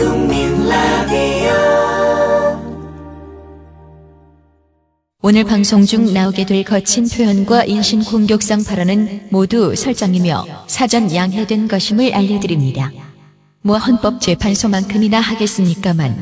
국민 라디오 오늘 방송 중 나오게 될 거친 표현과 인신 공격성 발언은 모두 설정이며 사전 양해된 것임을 알려드립니다. 뭐 헌법재판소만큼이나 하겠습니까만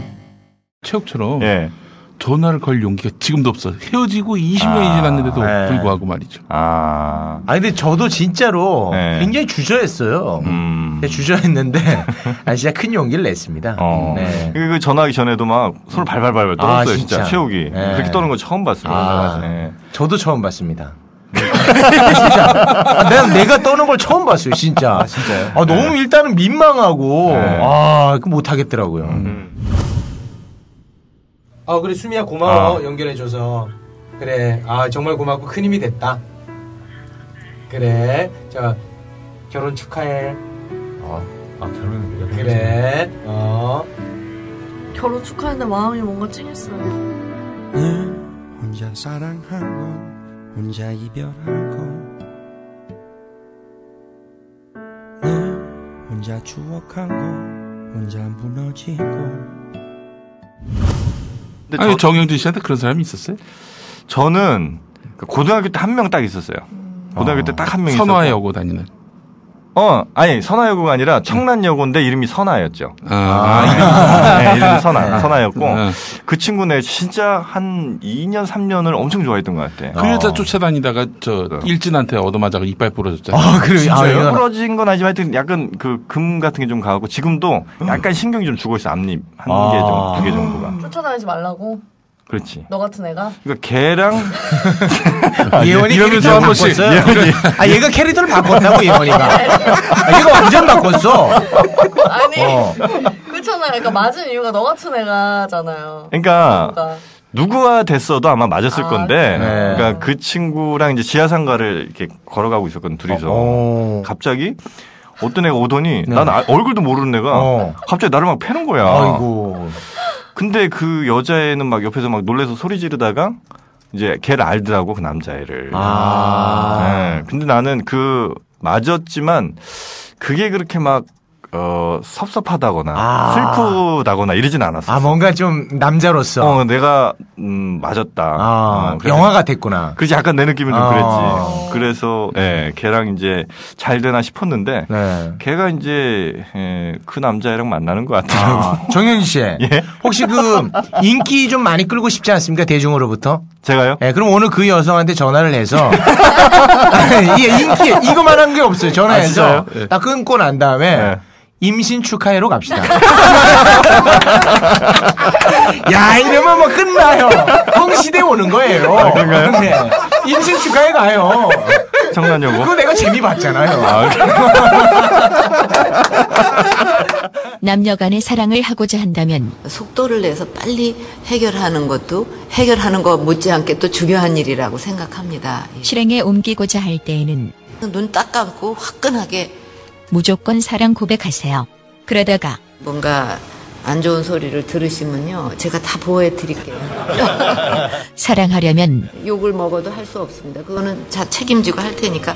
체육처럼 예. 전화를 걸 용기가 지금도 없어. 헤어지고 20년이 아, 지났는데도 네. 불구하고 말이죠. 아. 아 근데 저도 진짜로 네. 굉장히 주저했어요. 음. 네, 주저했는데 아 진짜 큰 용기를 냈습니다. 어. 네. 그, 그 전화하기 전에도 막 손을 발발발 떨었어요, 아, 진짜. 진짜. 최욱이. 네. 그렇게 떠는 거 처음 봤어요. 아. 네. 저도 처음 봤습니다. 진짜. 아, 내가, 내가 떠는 걸 처음 봤어요, 진짜. 진짜요? 아, 너무 일단은 민망하고, 네. 아, 그 못하겠더라고요. 음. 아 그래 수미야 고마워. 연결해줘서. 그래. 아 정말 고맙고 큰 힘이 됐다. 그래. 자 결혼 축하해. 아, 결혼은 그래. 어. 결혼 축하하는데 마음이 뭔가 찡했어요. 늘 혼자 사랑하고 혼자 이별하고 늘 혼자 추억하고 혼자 무너지고 근데 아니, 저, 정영진 씨한테 그런 사람이 있었어요? 저는 그 고등학교 때 한 명 딱 있었어요. 고등학교 때 딱 한명 있었고. 선화여고 다니는. 어, 아니, 선화여고가 아니라 청란여고인데 이름이 선화였죠. 아, 아, 아, 네, 이름이 선화, 선화였고. 아. 그 친구네 진짜 한 2년, 3년을 엄청 좋아했던 것 같아. 그 여자 쫓아다니다가 저 일진한테 얻어맞아가 이빨 부러졌잖아요. 아, 그래요? 아, 진짜요? 부러진 건 아니지만 하여튼 약간 그 금 같은 게 좀 가고 지금도 약간 신경이 좀 죽어 있어 앞니 한 아. 개 정도, 두개 정도가. 쫓아다니지 말라고. 그렇지. 너 같은 애가. 그러니까 걔랑 예원이 이러면서 캐릭터를 한 번씩. 바꿨어요. 아, 얘가 캐릭터를 바꿨다고, 예원이가. 아, 얘가 완전 바꿨어. 아니 어. 그렇잖아요. 그러니까 맞은 이유가 너 같은 애가잖아요. 그러니까 그러니까 누구가 됐어도 아마 맞았을 아, 건데 네. 그러니까 그 친구랑 이제 지하상가를 이렇게 걸어가고 있었거든 둘이서 어. 갑자기 어떤 애가 오더니 네. 난 아- 얼굴도 모르는 애가 어. 갑자기 나를 막 패는 거야. 아이고. 근데 그 여자애는 막 옆에서 막 놀래서 소리 지르다가 이제 걔를 알더라고 그 남자애를. 아. 네. 근데 나는 그 맞았지만 그게 그렇게 막 어, 섭섭하다거나 아. 슬프다거나 이러진 않았어. 아, 뭔가 좀 남자로서. 어, 내가 음, 맞았다. 아, 어, 영화가 됐구나. 그래서 약간 내 느낌은 좀 아. 그랬지. 그래서 예, 걔랑 이제 잘 되나 싶었는데 네. 걔가 이제 예, 그 남자애랑 만나는 것 같더라고. 아, 정영진 씨. 예? 혹시 그 인기 좀 많이 끌고 싶지 않습니까? 대중으로부터? 제가요? 예, 그럼 오늘 그 여성한테 전화를 해서 이 인기 이거만 한 게 없어요. 아, 전화해서 진짜요? 예. 딱 끊고 난 다음에 네. 임신 축하해로 갑시다. 야, 이러면 뭐 끝나요. 홍시대 오는 거예요. 아, 그런가요? 네. 임신 축하해 가요. 청란여고. 그거 내가 재미 봤잖아요. 아, 남녀 간의 사랑을 하고자 한다면 속도를 내서 빨리 해결하는 것도 해결하는 것 못지않게 또 중요한 일이라고 생각합니다. 예. 실행에 옮기고자 할 때에는 눈 딱 감고 화끈하게 무조건 사랑 고백하세요. 그러다가 뭔가 안 좋은 소리를 들으시면요. 제가 다 보호해 드릴게요. 사랑하려면 욕을 먹어도 할 수 없습니다. 그거는 자 책임지고 할 테니까.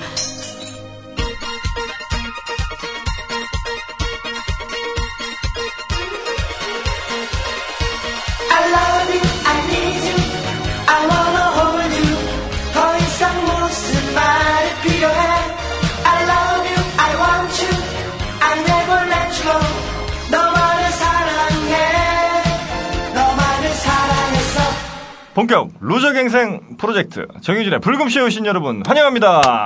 본격 루저 갱생 프로젝트 정유진의 불금쇼에 오신 여러분 환영합니다.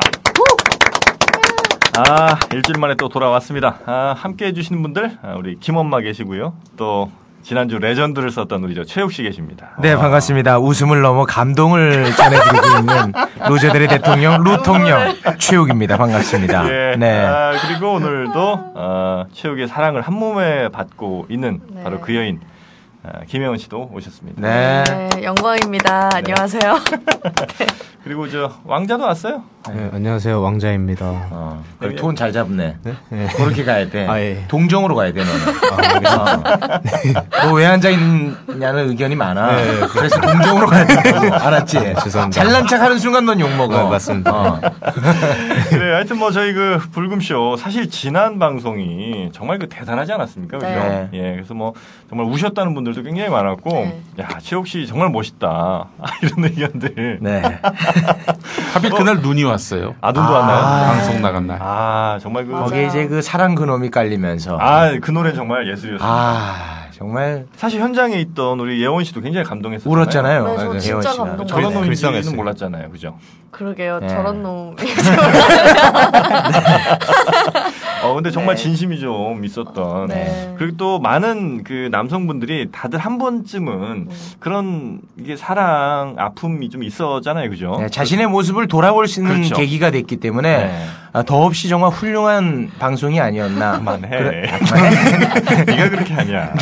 아 일주일 만에 또 돌아왔습니다. 아, 함께 해주시는 분들 아, 우리 김엄마 계시고요. 또 지난주 레전드를 썼던 우리 저 최욱 씨 계십니다. 네, 반갑습니다. 웃음을 넘어 감동을 전해드리고 있는 루저들의 대통령, 루통령, 최욱입니다. 반갑습니다. 예. 네. 아, 그리고 오늘도 어, 최욱의 사랑을 한 몸에 받고 있는 네. 바로 그 여인 아, 김혜원 씨도 오셨습니다. 네. 네, 영광입니다. 안녕하세요. 그리고 저 왕자도 왔어요. 네, 안녕하세요 왕자입니다. 어, 톤잘 잡네. 네? 그렇게 가야 돼. 아, 예. 동정으로 가야 돼, 너는. 어. 너왜 앉아 있냐는 의견이 많아. 네, 그래서 동정으로 가야 된다고. 알았지? 죄송합니다. 잘난 척 하는 순간 넌 욕 먹어. 네, 맞습니다. 어. 그래, 하여튼 뭐 저희 그 불금쇼 사실 지난 방송이 정말 그 대단하지 않았습니까? 그죠? 네. 예, 그래서 뭐 정말 우셨다는 분들도 굉장히 많았고, 네. 야 최욱 씨 정말 멋있다 아, 이런 의견들. 네. 하필 그날 눈이 왔어요. 아 눈도 아. 왔나요? 방송 나간 날. 아 정말 그. 거기에 이제 그 사랑 그놈이 깔리면서. 아, 그 노래 정말 예술이었습니다. 아, 정말 사실 현장에 있던 우리 예원 씨도 굉장히 감동했었잖아요. 울었잖아요. 네, 저 맞아요. 진짜 씨가. 감동 저런 네. 놈인지는 불쌍했어요. 몰랐잖아요. 그죠? 그러게요. 네. 저런 놈이. 어, 근데 정말 네. 진심이 좀 있었던. 네. 그리고 또 많은 그 남성분들이 다들 한 번쯤은 그런 이게 사랑, 아픔이 좀 있었잖아요. 그죠? 네, 자신의 모습을 돌아볼 수 있는 그렇죠. 계기가 됐기 때문에 네. 아, 더없이 정말 훌륭한 방송이 아니었나. 그만해. 그래- 네가 그렇게 하냐.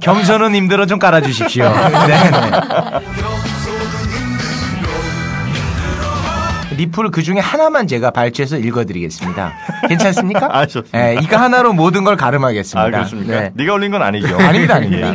겸손은 힘들어 좀 깔아주십시오. 네, 리플 그 중에 하나만 제가 발췌해서 읽어드리겠습니다. 괜찮습니까? 아, 좋습니다. 네, 이거 하나로 모든 걸 가름하겠습니다. 아, 그렇습니까? 네. 네가 올린 건 아니죠. 아닙니다, 아닙니다.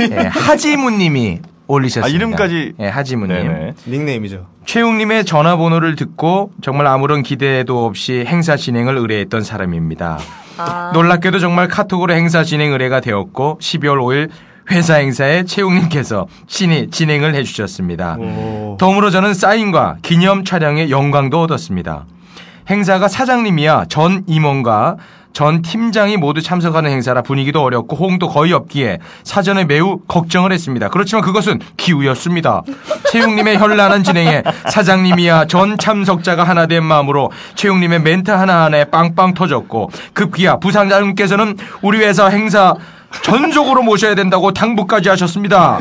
예. 네. 네, 하지무님이 올리셨습니다. 아, 이름까지? 네, 하지무님. 네네. 닉네임이죠. 최웅님의 전화번호를 듣고 정말 아무런 기대도 없이 행사 진행을 의뢰했던 사람입니다. 아, 놀랍게도 정말 카톡으로 행사 진행 의뢰가 되었고 12월 5일 회사 행사에 최웅님께서 신이 진행을 해주셨습니다. 오. 덤으로 저는 사인과 기념 촬영의 영광도 얻었습니다. 행사가 사장님이야 전 임원과 전 팀장이 모두 참석하는 행사라 분위기도 어렵고 호응도 거의 없기에 사전에 매우 걱정을 했습니다. 그렇지만 그것은 기우였습니다. 최용님의 현란한 진행에 사장님이야 전 참석자가 하나 된 마음으로 최용님의 멘트 하나하나에 빵빵 터졌고 급기야 부상장님께서는 우리 회사 행사 전속으로 모셔야 된다고 당부까지 하셨습니다.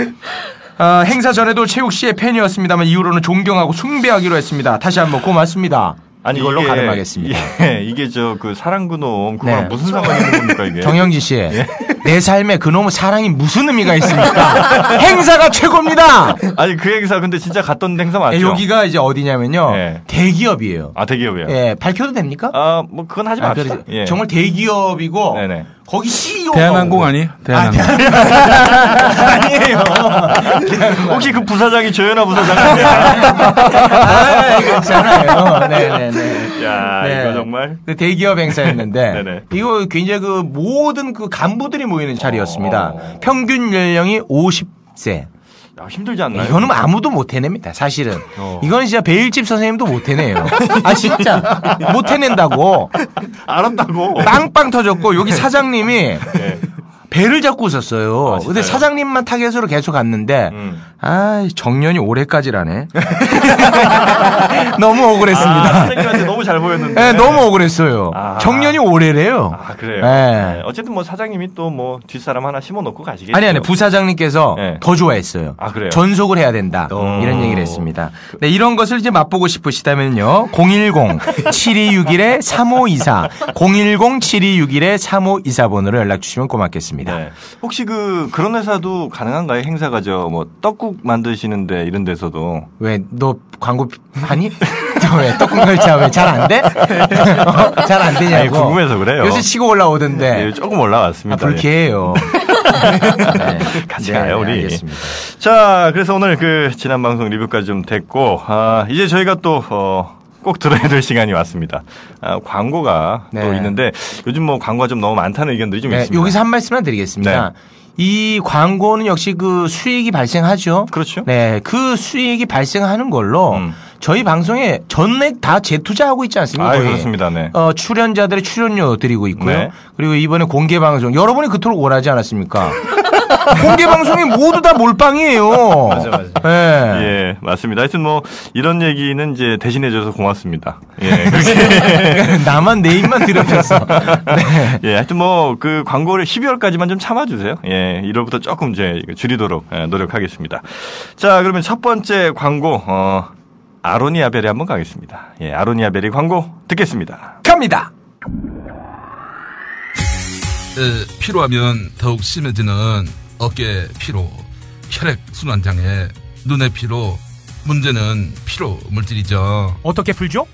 아, 행사 전에도 최욱 씨의 팬이었습니다만 이후로는 존경하고 숭배하기로 했습니다. 다시 한번 고맙습니다. 이걸로 가름하겠습니다. 예, 이게 저 그 사랑그놈 그거랑 네. 무슨 상관이 있는 겁니까 이게? 정영진 씨, 내 삶에 그놈의 사랑이 무슨 의미가 있습니까? 행사가 최고입니다. 아니 그 행사 근데 진짜 갔던 행사 맞죠? 예, 여기가 이제 어디냐면요, 네. 대기업이에요. 아 대기업이요. 예, 밝혀도 됩니까? 아, 뭐 그건 하지 아, 맙시다. 그래, 예. 정말 대기업이고 네네. 거기 CEO 대한항공 아니에요? 대한항공. 아 니에요. 혹시 그 부사장이 조현아 부사장? 아, 괜찮아요. 네네네. 야, 네. 이거 정말. 그 대기업 행사였는데 네네. 이거 굉장히 그 모든 그 간부들이 모이는 자리였습니다. 어. 평균 연령이 50세. 야, 힘들지 않나요? 이거는 아무도 못 해냅니다, 사실은. 어. 이거는 진짜 베일집 선생님도 못 해내요. 아, 진짜. 못 해낸다고. 알았다고. 빵빵 터졌고, 여기 사장님이 예. 배를 잡고 있었어요. 아, 근데? 사장님만 타겟으로 계속 갔는데, 음. 아, 정년이 올해까지라네. 너무 아, 억울했습니다. 사장님한테 너무 잘 보였는데. 네, 너무 억울했어요. 아. 정년이 올해래요. 아, 그래요? 네. 네. 어쨌든 뭐 사장님이 또 뭐 뒷사람 하나 심어 놓고 가시겠죠. 아니, 아니, 부사장님께서 네. 더 좋아했어요. 아, 그래요? 전속을 해야 된다. 어. 이런 얘기를 했습니다. 네, 이런 것을 이제 맛보고 싶으시다면요. 010-7261-3524. 010-7261-3524번으로 연락 주시면 고맙겠습니다. 네. 혹시 그 그런 회사도 가능한가요? 행사가 저 뭐 떡국 만드시는데 이런 데서도 왜, 너 광고 하니? 너 왜, 떡국 열차 왜 잘 안 돼? 어? 잘안 되냐고. 아니, 궁금해서 그래요. 요새 치고 올라오던데. 예, 조금 올라왔습니다. 아, 불쾌해요. 네. 같이 네, 가요, 네, 우리. 알겠습니다. 자, 그래서 오늘 그 지난 방송 리뷰까지 좀 됐고, 아, 이제 저희가 또, 어, 꼭 들어야 될 시간이 왔습니다. 아, 광고가 또 네. 있는데 요즘 뭐 광고가 좀 너무 많다는 의견들이 좀 네, 있습니다. 여기서 한 말씀만 드리겠습니다. 이 광고는 역시 그 수익이 발생하죠. 그렇죠. 네, 그 수익이 발생하는 걸로 음. 저희 방송에 전액 다 재투자하고 있지 않습니까? 아? 그렇습니다. 네. 어, 출연자들의 출연료 드리고 있고요. 네. 그리고 이번에 공개 방송 여러분이 그토록 원하지 않았습니까? 공개 방송이 모두 다 몰빵이에요. 맞아, 맞아. 네. 예, 맞습니다. 하여튼 뭐 이런 얘기는 이제 대신해줘서 고맙습니다. 예, 나만 내 입만 들여줬어. 네. 예, 하여튼 뭐 그 광고를 12월까지만 좀 참아주세요. 예, 1월부터 조금 이제 줄이도록 예, 노력하겠습니다. 자, 그러면 첫 번째 광고 어, 아로니아벨이 한번 가겠습니다. 예, 아로니아벨이 광고 듣겠습니다. 갑니다. 에, 피로하면 더욱 심해지는 어깨 피로, 혈액 순환 장애, 눈의 피로, 문제는 피로 물질이죠. 어떻게 풀죠?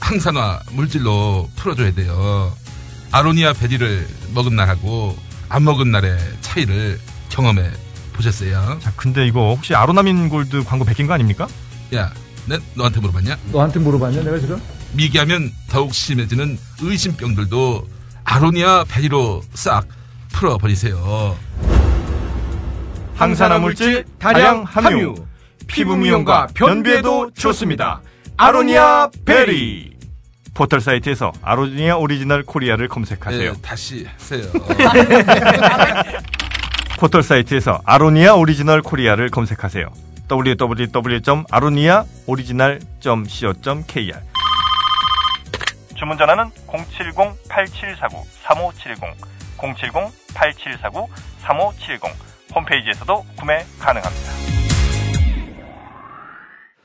항산화 물질로 풀어줘야 돼요. 아로니아 베리를 먹은 날하고 안 먹은 날의 차이를 경험해 보셨어요? 자, 근데 이거 혹시 아로나민 골드 광고 베낀 거 아닙니까? 야, 내 너한테 물어봤냐? 너한테 물어봤냐 내가 지금? 미기하면 더욱 심해지는 의심병들도 아로니아 베리로 싹 풀어버리세요. 항산화 물질 다량 함유. 피부 미용과 변비에도 좋습니다. 아로니아 베리. 포털 사이트에서 아로니아 오리지널 코리아를 검색하세요. 네, 다시 하세요. 포털 사이트에서 아로니아 오리지널 코리아를 검색하세요. www.aroniaoriginal.co.kr 주문 전화는 070-8749-3570, 070-8749-3570 홈페이지에서도 구매 가능합니다.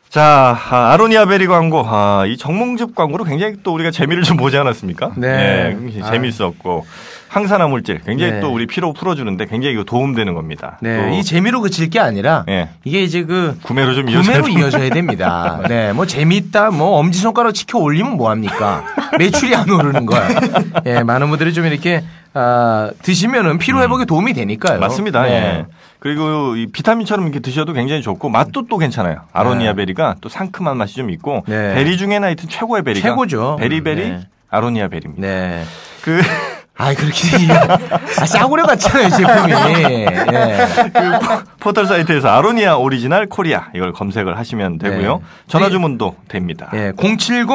자, 아, 아로니아 베리 광고, 아, 이 정몽즙 광고로 굉장히 또 우리가 재미를 좀 보지 않았습니까? 네. 굉장히 아. 재밌었고, 항산화 물질, 굉장히 네. 또 우리 피로 풀어주는데 굉장히 이거 도움되는 겁니다. 네, 또이 재미로 그칠 게 아니라 예. 이게 이제 그 구매로 좀 이어져야 구매로. 이어져야 됩니다. 네, 뭐 재밌다, 뭐 엄지 손가락 치켜 올리면 뭐 합니까? 매출이 안 오르는 거야. 예, 많은 분들이 좀 이렇게 아, 드시면은 피로 회복에 도움이 되니까요. 음. 맞습니다. 네. 예. 그리고 이 비타민처럼 이렇게 드셔도 굉장히 좋고 맛도 또 괜찮아요. 아로니아 네. 베리가 또 상큼한 맛이 좀 있고 네. 베리 중에는 하여튼 최고의 베리가 최고죠. 베리베리 네. 아로니아 베리입니다. 네. 그 아, 그렇게 아, 싸구려 같잖아요, 제품이. 예. 그 포- 포털 사이트에서 아로니아 오리지널 코리아 이걸 검색을 하시면 되고요. 네. 전화 주문도 됩니다. 예, 070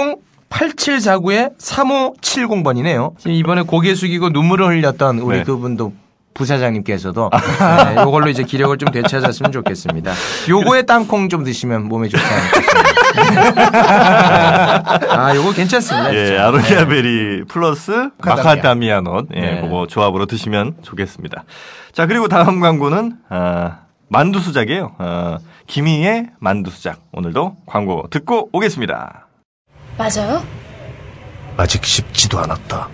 8749에 3570번이네요. 이번에 고개 숙이고 눈물을 흘렸던 우리 네. 그분도 부사장님께서도 네, 요걸로 이제 기력을 좀 되찾았으면 좋겠습니다. 요거에 땅콩 좀 드시면 몸에 않겠습니까? 아, 요거 괜찮습니다. 예, 진짜. 아로니아 네. 베리 플러스 마카다미아. 마카다미아 넛 예, 네. 그거 조합으로 드시면 좋겠습니다. 자, 그리고 다음 광고는 아, 만두 수작이에요. 어, 김희의 만두 수작. 오늘도 광고 듣고 오겠습니다. 맞아요? 아직 쉽지도 않았다.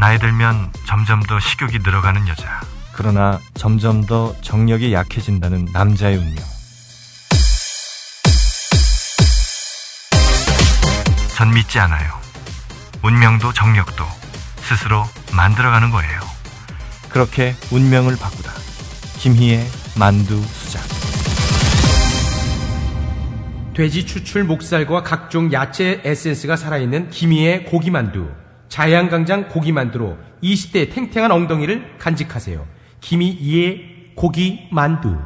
나이 들면 점점 더 식욕이 늘어가는 여자. 그러나 점점 더 정력이 약해진다는 남자의 운명. 전 믿지 않아요. 운명도 정력도 스스로 만들어가는 거예요. 그렇게 운명을 바꾸다. 김희의 만두 수작. 돼지 추출 목살과 각종 야채 에센스가 살아있는 기미의 고기만두. 자양강장 고기만두로 20대 탱탱한 엉덩이를 간직하세요. 기미이의 고기만두.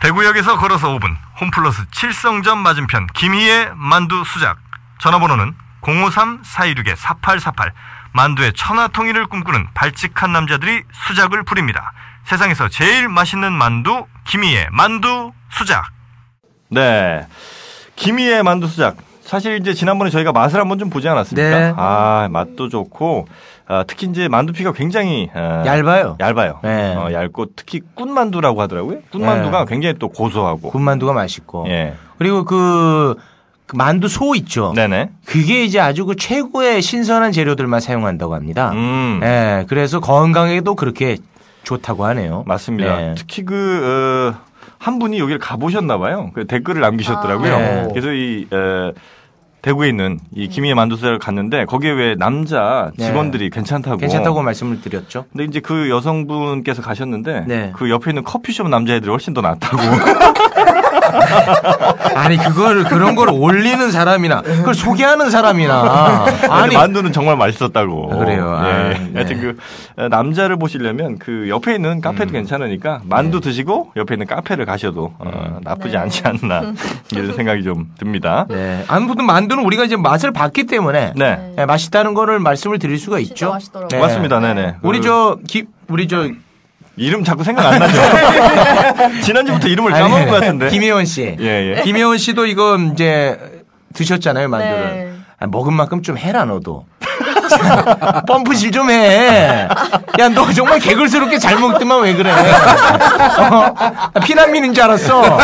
대구역에서 걸어서 5분 홈플러스 칠성점 맞은편 김희의 만두 수작 전화번호는 053-426-4848 만두의 천하통일을 꿈꾸는 발칙한 남자들이 수작을 부립니다. 세상에서 제일 맛있는 만두 김희의 만두 수작 네 김희의 만두 수작 사실 이제 지난번에 저희가 맛을 한번 좀 보지 않았습니까? 네. 아 맛도 좋고 아, 특히 이제 만두피가 굉장히 아, 얇아요. 얇아요. 네. 어, 얇고 특히 꾼만두라고 하더라고요. 꾼만두가 네. 굉장히 또 고소하고. 군만두가 맛있고. 예. 그리고 그, 그 만두 소 있죠. 네네. 그게 이제 아주 그 최고의 신선한 재료들만 사용한다고 합니다. 음. 예, 그래서 건강에도 그렇게 좋다고 하네요. 맞습니다. 네. 특히 그, 어, 한 분이 여기를 가보셨나 봐요. 그 댓글을 남기셨더라고요. 아, 네. 그래서 이, 에, 대구에 있는 이 김희의 만두사를 갔는데 거기에 왜 남자 네. 직원들이 괜찮다고. 괜찮다고 말씀을 드렸죠. 근데 이제 그 여성분께서 가셨는데 네. 그 옆에 있는 커피숍 남자애들이 훨씬 더 낫다고. 아니 그거를 그런 걸 올리는 사람이나 그걸 소개하는 사람이나 아니 아니 만두는 정말 맛있었다고. 아, 그래요? 아, 예. 네. 하여튼 그 어, 남자를 보시려면 그 옆에 있는 카페도 음. 괜찮으니까 네. 만두 드시고 옆에 있는 카페를 가셔도 어, 나쁘지 네. 않지 않나 이런 생각이 좀 듭니다. 네. 아무튼 만두는 우리가 이제 맛을 봤기 때문에 네. 네, 맛있다는 거를 말씀을 드릴 수가 진짜 있죠. 맛있더라고요. 네. 맞습니다. 네네. 우리 그저 기, 우리 저 이름 자꾸 생각 안 나죠? 지난주부터 이름을 까먹은 것 같은데. 김혜원 씨. 예, 예. 김혜원 씨도 이거 이제 드셨잖아요, 만두를. 네. 아, 먹은 만큼 좀 해라, 너도. 펌프질 좀 해. 야, 너 정말 개걸스럽게 잘 먹더만 왜 그래. 어? 나 피난민인 줄 알았어.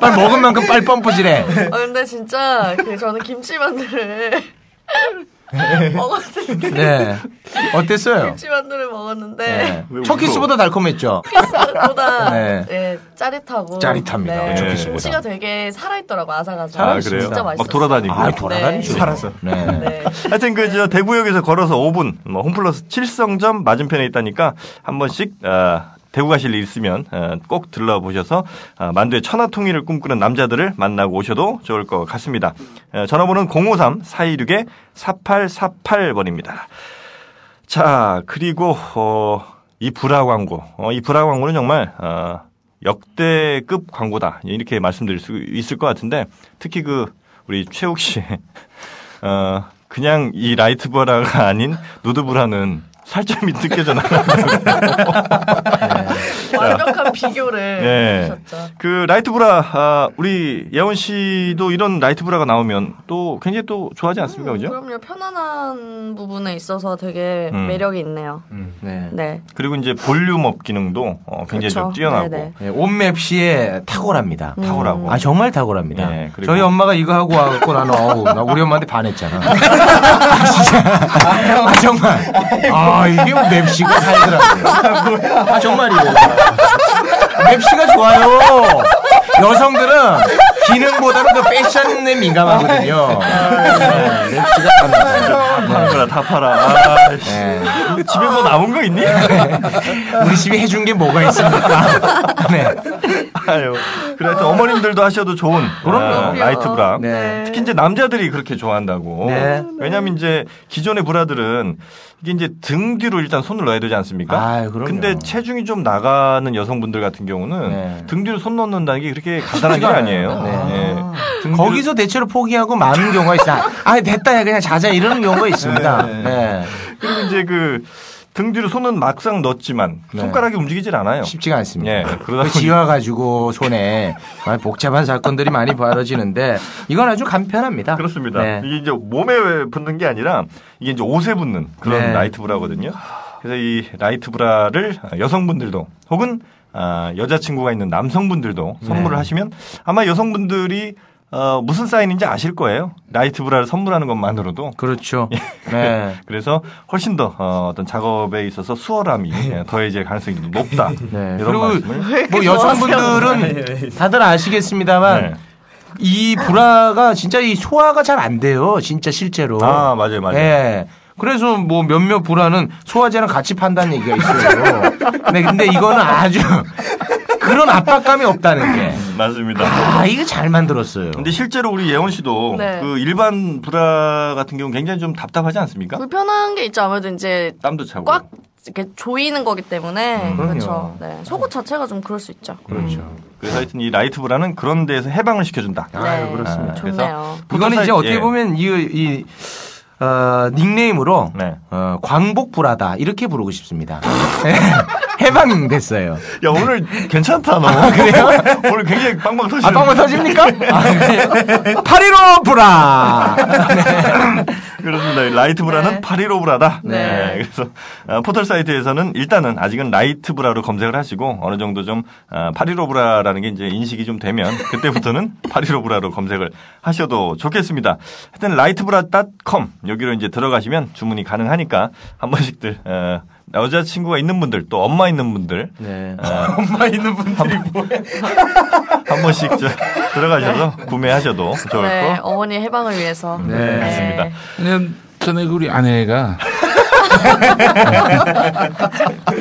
빨리 먹은 만큼 빨리 펌프질 해. 아, 근데 진짜 그 저는 김치 만두를 먹었는데 네. 어땠어요? 김치만두를 먹었는데 네. 첫 키스보다 달콤했죠? 키스보다 네. 네. 짜릿하고 짜릿합니다. 네. 첫 키스보다. 김치가 되게 살아있더라고 아삭아삭. 아, 그래요? 진짜 맛있어. 막 돌아다니고. 아, 돌아다니죠. 네. 살았어. 네. 네. 하여튼 그 저 대구역에서 걸어서 5분, 뭐 홈플러스 칠성점 맞은편에 있다니까 한 번씩 아, 대구 가실 일 있으면 어, 꼭 들러보셔서 아, 만두의 천하 통일을 꿈꾸는 남자들을 만나고 오셔도 좋을 것 같습니다. 어, 전화번호는 053-416-4848번입니다. 자, 그리고 어, 이 브라 광고. 어, 이 브라 광고는 정말 어, 역대급 광고다. 이렇게 말씀드릴 수 있을 것 같은데 특히 그 우리 최욱 씨 어, 그냥 이 라이트 브라가 아닌 누드 브라는 살점이 느껴져 나가요. 완벽한 비교를 네. 하셨죠. 그 라이트 브라 아, 우리 예원 씨도 이런 라이트 브라가 나오면 또 굉장히 또 좋아하지 않습니까, 그죠? 그럼요. 편안한 부분에 있어서 되게 음. 매력이 있네요. 네. 네. 그리고 이제 volume up 기능도 어, 굉장히 좀 그렇죠. 뛰어나고 네네. 네, 옷맵시에 탁월합니다. 탁월하고. 아 정말 탁월합니다. 네, 그리고- 저희 엄마가 이거 하고 와갖고 나는 어우, 나 우리 엄마한테 반했잖아. 아, 진짜. 아 정말. 아 이게 맵시가 살더라고요. 아 정말이에요. 맵시가 좋아요. 여성들은 기능보다는 그 패션에 민감하거든요. 네, 맵 씨가 다 거라 다 팔아. 아, 씨. 네. 집에 뭐 남은 거 있니? 우리 집에 해준 게 뭐가 있습니까? 네. 아유. 그래 하여튼 어머님들도 하셔도 좋은 그럼요. 아, 라이트 브라. 네. 특히 이제 남자들이 그렇게 좋아한다고. 네. 왜냐면 이제 기존의 브라들은 이게 이제 등 뒤로 일단 손을 넣어야 되지 않습니까? 아유, 그럼요. 근데 체중이 좀 나가는 여성분들 같은 경우는 네. 등 뒤로 손 넣는다는 게 그렇게 간단한 게 아니에요. 네. 예. 등 뒤로- 거기서 대체로 포기하고 마는 경우가 있어요. 아, 됐다, 야, 그냥 자자, 이러는 경우가 있습니다. 네. 네. 그리고 이제 그 등 뒤로 손은 막상 넣었지만 네. 손가락이 움직이질 않아요. 쉽지가 않습니다. 예, 그러다 그 지워가지고 손에 복잡한 사건들이 많이 벌어지는데 이건 아주 간편합니다. 그렇습니다. 네. 이게 이제 몸에 붙는 게 아니라 이게 이제 옷에 붙는 그런 네. 라이트 브라거든요. 그래서 이 라이트 브라를 여성분들도 혹은 아, 여자친구가 있는 남성분들도 선물을 네. 하시면 아마 여성분들이 어, 무슨 사인인지 아실 거예요. 라이트 브라를 선물하는 것만으로도. 그렇죠. 네. 그래서 훨씬 더 어, 떤 작업에 있어서 수월함이 예, 더해질 가능성이 높다. 네. 이런 그리고 말씀을. 뭐 여성분들은 다들 아시겠습니다만 네. 이 브라가 진짜 이 소화가 잘 안 돼요. 진짜 실제로. 아 맞아요, 맞아요. 예. 그래서 뭐 몇몇 브라는 소화제랑 같이 판다는 얘기가 있어요. 네, 근데 이거는 아주 그런 압박감이 없다는 게. 맞습니다. 아, 이거 잘 만들었어요. 근데 실제로 우리 예원 씨도 네. 그 일반 브라 같은 경우는 굉장히 좀 답답하지 않습니까? 불편한 게 있죠. 아무래도 이제 땀도 차고. 꽉 이렇게 조이는 거기 때문에 음. 그렇죠. 네. 속옷 자체가 좀 그럴 수 있죠. 그렇죠. 그래서 하여튼 이 라이트 브라는 그런 데에서 해방을 시켜준다. 아유, 네. 그렇습니다. 아, 좋네요. 이거는 이제 어떻게 예. 보면 이, 이 어, 닉네임으로 네. 어, 광복브라다 이렇게 부르고 싶습니다. 네. 해방 됐어요. 야 오늘 괜찮다 너. 그래요? 오늘 굉장히 빵빵 터지는. 아, 빵빵 터집니까? 아, 그래요? 팔일오 브라! 그렇습니다. 이 라이트 브라는 네. 815 브라다. 네. 그래서 어, 포털 사이트에서는 일단은 아직은 라이트 브라로 검색을 하시고 어느 정도 좀 어, 815 브라라는 게 이제 인식이 좀 되면 그때부터는 815 브라로 검색을 하셔도 좋겠습니다. 하여튼 라이트브라.com 여기로 이제 들어가시면 주문이 가능하니까 한 번씩들 어, 여자친구가 있는 분들 또 엄마 있는 분들 네. 어, 엄마 있는 분들이 뭐해? 한 번씩 저, 들어가셔서 구매하셔도 좋을 네, 거. 어머니 해방을 위해서. 네, 맞습니다. 그냥 전에 우리 아내가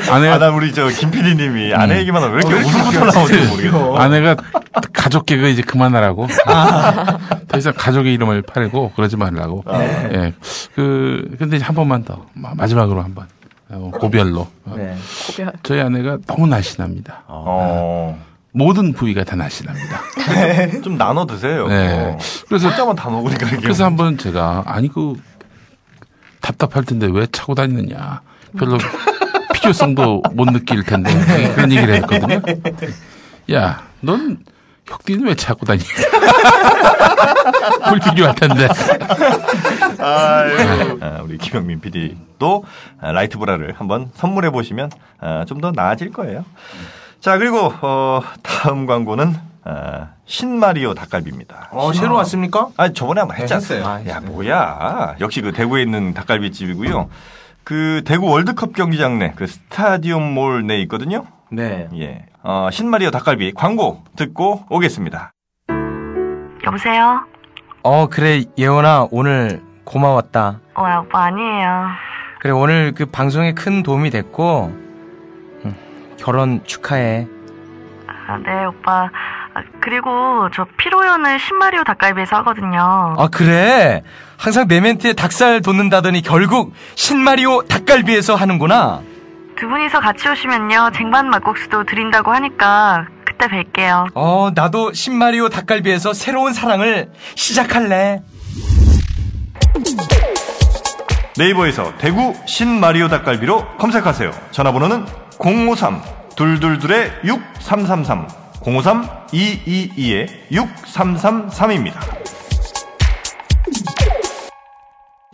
아, 아내가 나 우리 저김 PD님이 아내 얘기만 하면 왜 이렇게 웃음부터 나오는지 모르겠어. 아내가 가족 개그 이제 그만하라고. 더 이상 가족의 이름을 팔고 그러지 말라고. 예. 그 근데 한 번만 더 마- 마지막으로 한 번. 어, 고별로. 어, 네. 고별. 저희 아내가 너무 날씬합니다. 어. 모든 부위가 다 날씬합니다. 좀 나눠 드세요. 네. 그래서 숫자만 다 먹으니까. 그래서 한번 제가 아니 그 답답할 텐데 왜 차고 다니느냐. 별로 필요성도 못 느낄 텐데 그런 얘기를 했거든요. 야, 넌 혁디는 왜 차고 다니? 불필요할 텐데. 아유. 아, 우리 김영민 PD도 라이트 브라를 한번 선물해 보시면 좀 더 나아질 거예요. 자 그리고 어, 다음 광고는 어, 신마리오 닭갈비입니다. 어, 새로 왔습니까? 아, 저번에 한번 했지 네, 않습니까? 했어요. 야, 뭐야. 역시 그 대구에 있는 닭갈비집이고요. 그 대구 월드컵 경기장 내 그 스타디움 몰 내에 있거든요. 네. 예. 어, 신마리오 닭갈비 광고 듣고 오겠습니다. 여보세요? 어, 그래, 예원아, 오늘 고마웠다. 어, 오빠 아니에요. 그래, 오늘 그 방송에 큰 도움이 됐고, 음, 결혼 축하해. 아, 네, 오빠. 아, 그리고 저 피로연을 신마리오 닭갈비에서 하거든요. 아, 그래? 항상 내 멘트에 닭살 돋는다더니 결국 신마리오 닭갈비에서 하는구나. 두 분이서 같이 오시면요. 쟁반 막국수도 드린다고 하니까 그때 뵐게요. 어, 나도 신마리오 닭갈비에서 새로운 사랑을 시작할래. 네이버에서 대구 신마리오 닭갈비로 검색하세요. 전화번호는 053 둘둘둘의 6333 053 222의 6333입니다.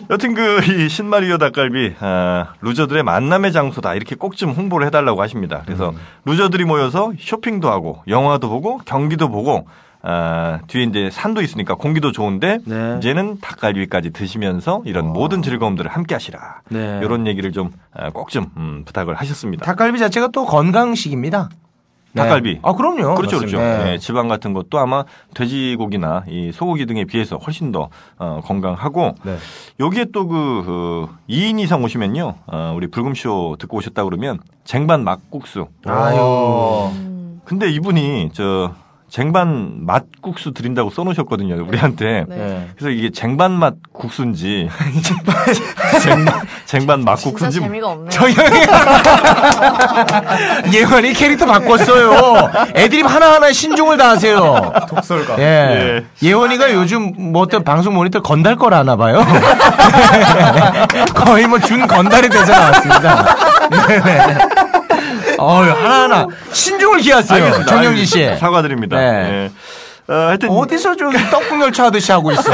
여튼 그 이 신마리오 닭갈비 아, 루저들의 만남의 장소다 이렇게 꼭 좀 홍보를 해달라고 하십니다. 그래서 루저들이 모여서 쇼핑도 하고 영화도 보고 경기도 보고 아, 뒤에 이제 산도 있으니까 공기도 좋은데 네. 이제는 닭갈비까지 드시면서 이런 모든 즐거움들을 함께 하시라. 네. 이런 얘기를 좀 꼭좀 부탁을 하셨습니다. 닭갈비 자체가 또 건강식입니다. 네. 닭갈비. 아, 그럼요. 그렇죠, 맞습니다. 그렇죠. 네. 네, 지방 같은 것도 아마 돼지고기나 이 소고기 등에 비해서 훨씬 더 어, 건강하고 네. 여기에 또그 2인 이상 오시면요, 어, 우리 불금쇼 듣고 오셨다 그러면 쟁반 막국수. 아유. 근데 이분이 저 쟁반 맛국수 드린다고 써놓으셨거든요, 우리한테. 네. 그래서 이게 쟁반 맛 국수인지 쟁반, 쟁반 맛국수인지 재미가 형이 예원이 캐릭터 바꿨어요. 애드립 하나하나 신중을 다하세요. 독설가. 예. 예 원이가 요즘 뭐 어떤 방송 모니터 건달 걸 아나 봐요. 거의 뭐 준 건달이 돼서 나왔습니다. 어유 하나하나 신중을 기하세요. 알겠습니다. 정영진 씨. 사과드립니다. 네. 예. 어, 하여튼 어디서 저기 떡국 열차 하듯이 하고 있어.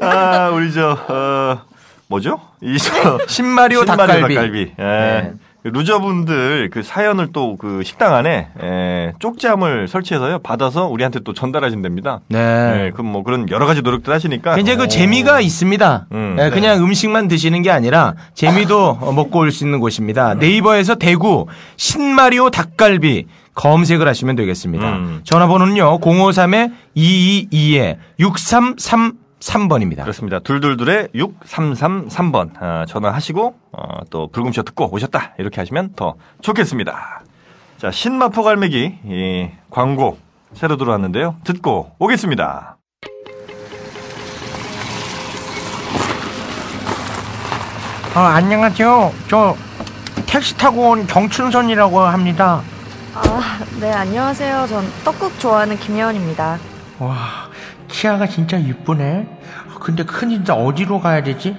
아, 우리 저, 어, 뭐죠? 이, 저, 신마리오 닭갈비. 예. 네. 그 루저분들 그 사연을 또 그 식당 안에 에, 쪽잠을 설치해서요 받아서 우리한테 또 전달하신답니다. 네. 예, 그럼 뭐 그런 여러 가지 노력들 하시니까 이제 그 재미가 있습니다. 음. 예, 그냥 음식만 드시는 게 아니라 재미도 어, 먹고 올 수 있는 곳입니다. 네이버에서 대구 신마리오 닭갈비 검색을 하시면 되겠습니다. 음. 전화번호는요 053에 222에 6333번입니다. 그렇습니다. 둘둘둘의 6333번 아, 전화하시고 어, 또 불금쇼 듣고 오셨다 이렇게 하시면 더 좋겠습니다. 자 신마포 갈매기 이 광고 새로 들어왔는데요. 듣고 오겠습니다. 어, 안녕하세요. 저 택시 타고 온 정춘선이라고 합니다. 아, 네, 안녕하세요. 전 떡국 좋아하는 김예원입니다. 와, 치아가 진짜 이쁘네. 근데 큰일인데 어디로 가야 되지?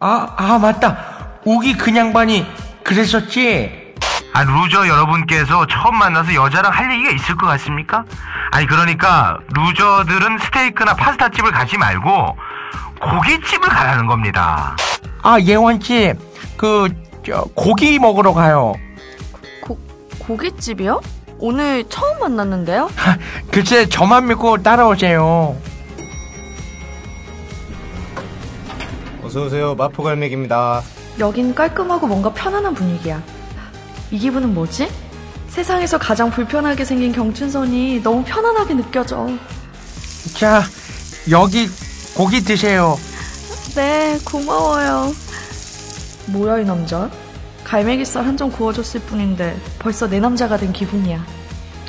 아, 아, 맞다. 우기 그 양반이 그랬었지? 아, 루저 여러분께서 처음 만나서 여자랑 할 얘기가 있을 것 같습니까? 아니, 그러니까, 루저들은 스테이크나 파스타집을 가지 말고, 고깃집을 가라는 겁니다. 아, 예원씨, 그, 저, 고기 먹으러 가요. 고, 고깃집이요? 오늘 처음 만났는데요? 글쎄, 저만 믿고 따라오세요. 어서 오세요. 마포갈매기입니다. 여긴 깔끔하고 뭔가 편안한 분위기야. 이 기분은 뭐지? 세상에서 가장 불편하게 생긴 경춘선이 너무 편안하게 느껴져. 자, 여기 고기 드세요. 네, 고마워요. 뭐야, 이 남자? 갈매기살 한 점 구워줬을 뿐인데 벌써 내 남자가 된 기분이야.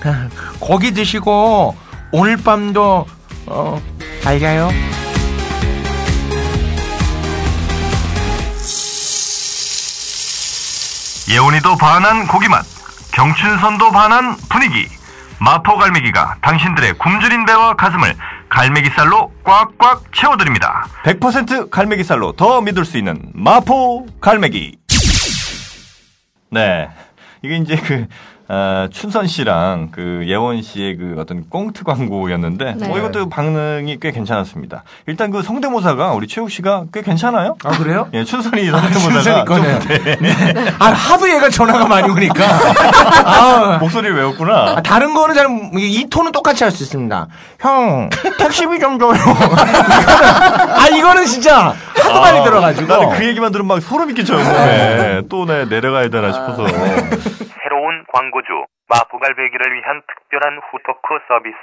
고기 드시고, 오늘 밤도, 어, 잘 가요. 예원이도 반한 고기맛, 경춘선도 반한 분위기. 마포 갈매기가 당신들의 굶주린 배와 가슴을 갈매기살로 꽉꽉 채워드립니다. 100% 갈매기살로 더 믿을 수 있는 마포 갈매기. 네. 이게 이제 그, 아, 춘선 씨랑 그 예원 씨의 그 어떤 꽁트 광고였는데 네. 뭐 이것도 반응이 꽤 괜찮았습니다. 일단 그 성대모사가 우리 최욱 씨가 꽤 괜찮아요. 아 그래요? 예, 춘선이 성대모사가 거네. 좀 네. 아 하도 얘가 전화가 많이 오니까 아, 목소리를 외웠구나. 아, 다른 거는 잘, 이 톤은 똑같이 할 수 있습니다. 형, 택시비 좀 줘요. 아, 이거는 진짜 하도 많이 들어가지고. 나는 그 얘기만 들으면 막 소름이 끼쳐요. 몸에. 또 내, 내려가야 되나 싶어서. 새로운 광고 주 마포갈배기를 위한 특별한 후토크 서비스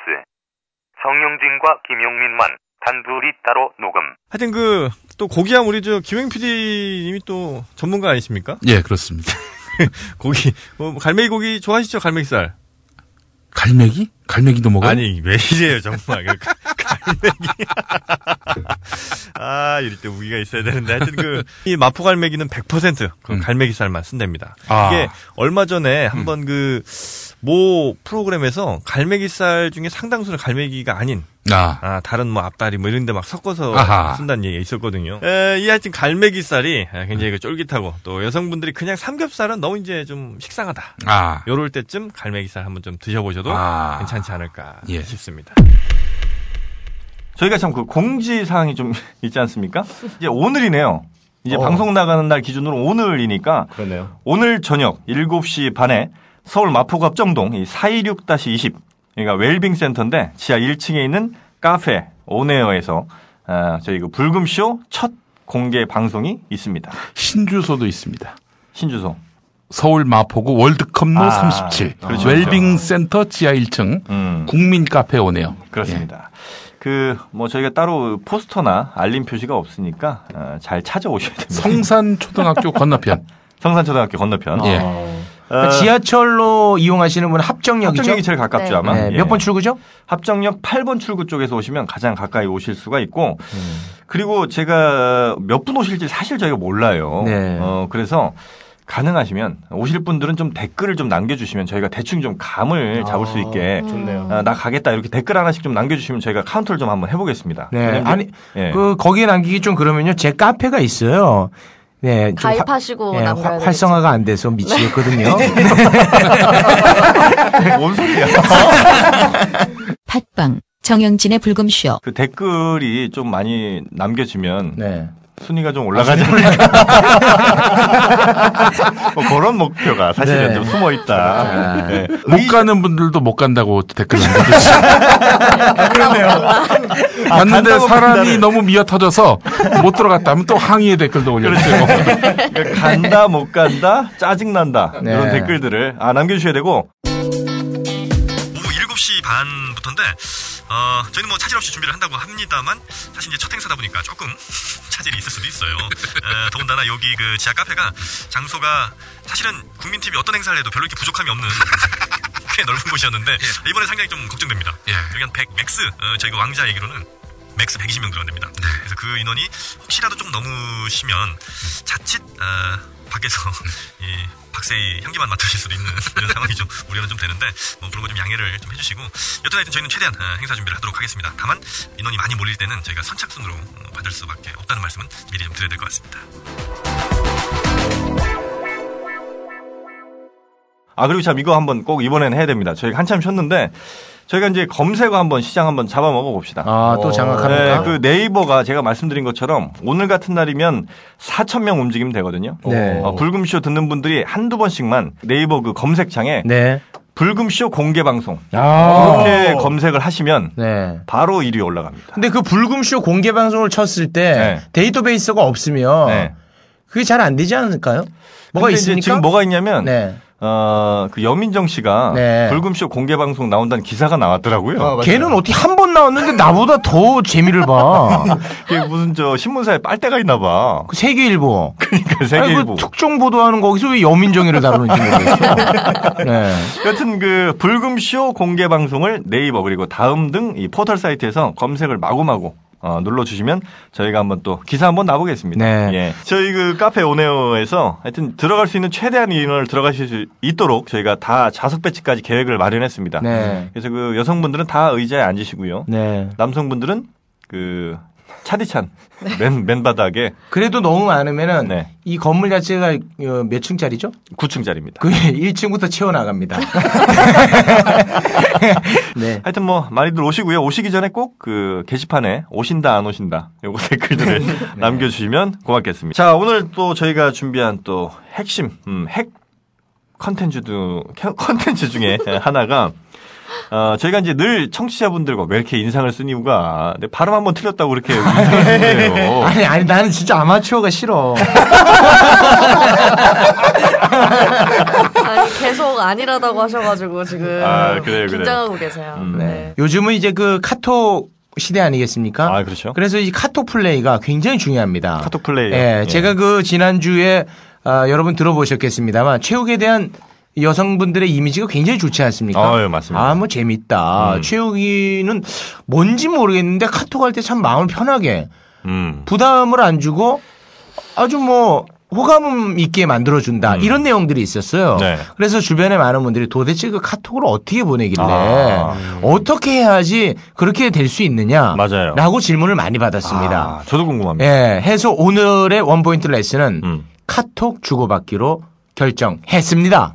정용진과 김용민만 단둘이 따로 녹음 하여튼 그, 또 고기함 우리 저 김행 PD님이 또 전문가 아니십니까? 예, 그렇습니다. 고기, 뭐, 갈매기 고기 좋아하시죠? 갈매기살. 갈매기? 갈매기도 먹어요? 아니, 왜 이래요, 정말. 그 가- 갈매기. 아, 이럴 때 우기가 있어야 되는데. 하여튼 그, 이 마포 갈매기는 100%그 음. 갈매기 살만 쓴답니다. 아. 이게 얼마 전에 한번 그, 모 프로그램에서 갈매기 살 중에 상당수는 갈매기가 아닌 아, 아, 다른 뭐 앞다리 뭐 이런 데 막 섞어서 아하. 쓴다는 얘기가 있었거든요. 에, 이 하여튼 갈매기살이 굉장히 그 쫄깃하고 또 여성분들이 그냥 삼겹살은 너무 이제 좀 식상하다. 아, 요럴 때쯤 갈매기살 한번 좀 드셔보셔도 아. 괜찮지 않을까 예. 싶습니다. 저희가 참 그 공지 사항이 좀 있지 않습니까? 이제 오늘이네요. 이제 어. 방송 나가는 날 기준으로 오늘이니까 그러네요. 오늘 저녁 7시 반에 서울 마포구 합정동 이426-20 그러니까 웰빙 센터인데 지하 1층에 있는 카페 오네어에서 아, 저희 그 불금쇼 첫 공개 방송이 있습니다. 신주소도 있습니다. 신주소. 서울 마포구 월드컵로 아, 37. 그렇죠, 웰빙 센터 지하 1층 음. 국민 카페 오네요. 그렇습니다. 그뭐 저희가 따로 포스터나 알림 표시가 없으니까 어, 잘 찾아오셔야 됩니다. 성산 초등학교 건너편. 성산 초등학교 건너편. 예. 어, 그러니까 지하철로 이용하시는 분은 합정역이죠. 합정역이 제일 가깝죠 네. 아마. 네, 예. 몇번 출구죠? 합정역 8번 출구 쪽에서 오시면 가장 가까이 오실 수가 있고 음. 그리고 제가 몇 분 오실지 사실 저희가 몰라요. 네. 어, 그래서 가능하시면 오실 분들은 좀 댓글을 좀 남겨주시면 저희가 대충 좀 감을 잡을 수 있게 좋네요. 아, 나 가겠다 이렇게 댓글 하나씩 좀 남겨주시면 저희가 카운터를 좀 한번 해보겠습니다. 네. 아니, 예. 그, 거기에 남기기 좀 그러면요. 제 카페가 있어요. 네. 좀 가입하시고 화- 예, 남겨야 화- 활성화가 안 돼서 미치겠거든요. 뭔 소리야? 팟빵 정영진의 불금쇼 그 댓글이 좀 많이 남겨지면 네. 순위가 좀 올라가지 않을까. 뭐 그런 목표가 사실은 네. 좀 숨어 있다. 네. 못 가는 분들도 못 간다고 댓글 남겨주시죠. 갔는데 아, 간다고 사람이. 너무 미어 터져서 못 들어갔다 하면 또 항의의 댓글도 올려주세요. 그러니까 간다 못 간다 짜증 난다 네. 이런 댓글들을 아 남겨주셔야 되고 오후 7시 반부터인데 어, 저희는 뭐 차질 없이 준비를 한다고 합니다만 사실 이제 첫 행사다 보니까 조금 차질이 있을 수도 있어요. 에, 더군다나 여기 그 지하 카페가 장소가 사실은 국민TV 어떤 행사를 해도 별로 이렇게 부족함이 없는 꽤 넓은 곳이었는데 이번에 상당히 좀 걱정됩니다. 여기 한 100, max 어, 저희가 왕자 얘기로는 max 120명 들어간답니다. 그래서 그 인원이 혹시라도 좀 넘으시면 자칫 어, 밖에서 이 박세희 향기만 맡으실 수도 있는 이런 상황이 좀 우려는 좀 되는데 뭐 그런 거 좀 양해를 좀 해주시고 여튼 하여튼 저희는 최대한 어, 행사 준비를 하도록 하겠습니다. 다만 인원이 많이 몰릴 때는 저희가 선착순으로 어, 받을 수밖에 없다는 말씀은 미리 좀 드려야 될 것 같습니다. 아 그리고 참 이거 한번 꼭 이번에는 해야 됩니다. 저희가 한참 쉬었는데 저희가 이제 검색어 한번 시장 한번 잡아먹어 봅시다. 아, 또 장악합니까? 네, 그 네이버가 제가 말씀드린 것처럼 오늘 같은 날이면 4천 명 움직이면 되거든요. 네. 어, 불금쇼 듣는 분들이 한두 번씩만 네이버 그 검색창에 네. 불금쇼 공개 방송 아. 이렇게 검색을 하시면 네. 바로 1위 올라갑니다. 근데 그 불금쇼 공개 방송을 쳤을 때 네. 데이터베이스가 없으면 네. 그게 잘 안 되지 않을까요? 뭐가 있습니까? 지금 뭐가 있냐면 네. 어, 그 여민정 씨가 네. 불금쇼 공개 방송 나온다는 기사가 나왔더라고요. 걔는 어떻게 한 번 나왔는데 나보다 더 재미를 봐. 그게 무슨 저 신문사에 빨대가 있나 봐. 그 세계일보. 그러니까 세계일보. 그 특종 보도하는 거기서 왜 여민정이를 다루는지 모르겠어. 네. 여튼 그 불금쇼 공개 방송을 네이버 그리고 다음 등 이 포털 사이트에서 검색을 마구마구 어, 눌러주시면 저희가 한번 또 기사 한번 나보겠습니다. 네. 예. 저희 그 카페 오네오에서 하여튼 들어갈 수 있는 최대한 인원을 들어가실 수 있도록 저희가 다 좌석 배치까지 계획을 마련했습니다. 네. 그래서 그 여성분들은 다 의자에 앉으시고요. 네. 남성분들은 그 차디찬 맨, 맨바닥에 그래도 너무 많으면은 네. 이 건물 자체가 어, 몇 층짜리죠? 9층짜리입니다. 그 1층부터 채워 나갑니다. 네. 하여튼 뭐 많이들 오시고요. 오시기 전에 꼭 그 게시판에 오신다 안 오신다 요거 댓글들을 네. 남겨주시면 고맙겠습니다. 자 오늘 또 저희가 준비한 또 핵심 음, 핵 컨텐츠 중 컨텐츠 중에 하나가 어, 저희가 이제 늘 청취자분들과 왜 이렇게 인상을 쓴 이유가 내 발음 한번 틀렸다고 그렇게 인상을. 아니 아니 나는 진짜 아마추어가 싫어. 아니 계속 아니라다고 하셔가지고 지금 아, 그래요, 그래요. 긴장하고 계세요. 음. 네. 요즘은 이제 그 카톡 시대 아니겠습니까? 아 그렇죠. 그래서 이 카톡 플레이가 굉장히 중요합니다. 카톡 플레이. 예, 제가 그 지난주에 아, 여러분 들어보셨겠습니다만 체육에 대한 여성분들의 이미지가 굉장히 좋지 않습니까? 아, 예, 맞습니다. 아, 뭐 재밌다. 음. 체육이는 뭔지 모르겠는데 카톡 할 때 참 마음을 편하게 음. 부담을 안 주고 아주 뭐 호감 있게 만들어준다 이런 내용들이 있었어요. 음. 네. 그래서 주변에 많은 분들이 도대체 그 카톡을 어떻게 보내길래 아. 어떻게 해야지 그렇게 될 수 있느냐 맞아요. 라고 질문을 많이 받았습니다. 아, 저도 궁금합니다. 예, 해서 오늘의 원포인트 레슨은 음. 카톡 주고받기로 결정했습니다.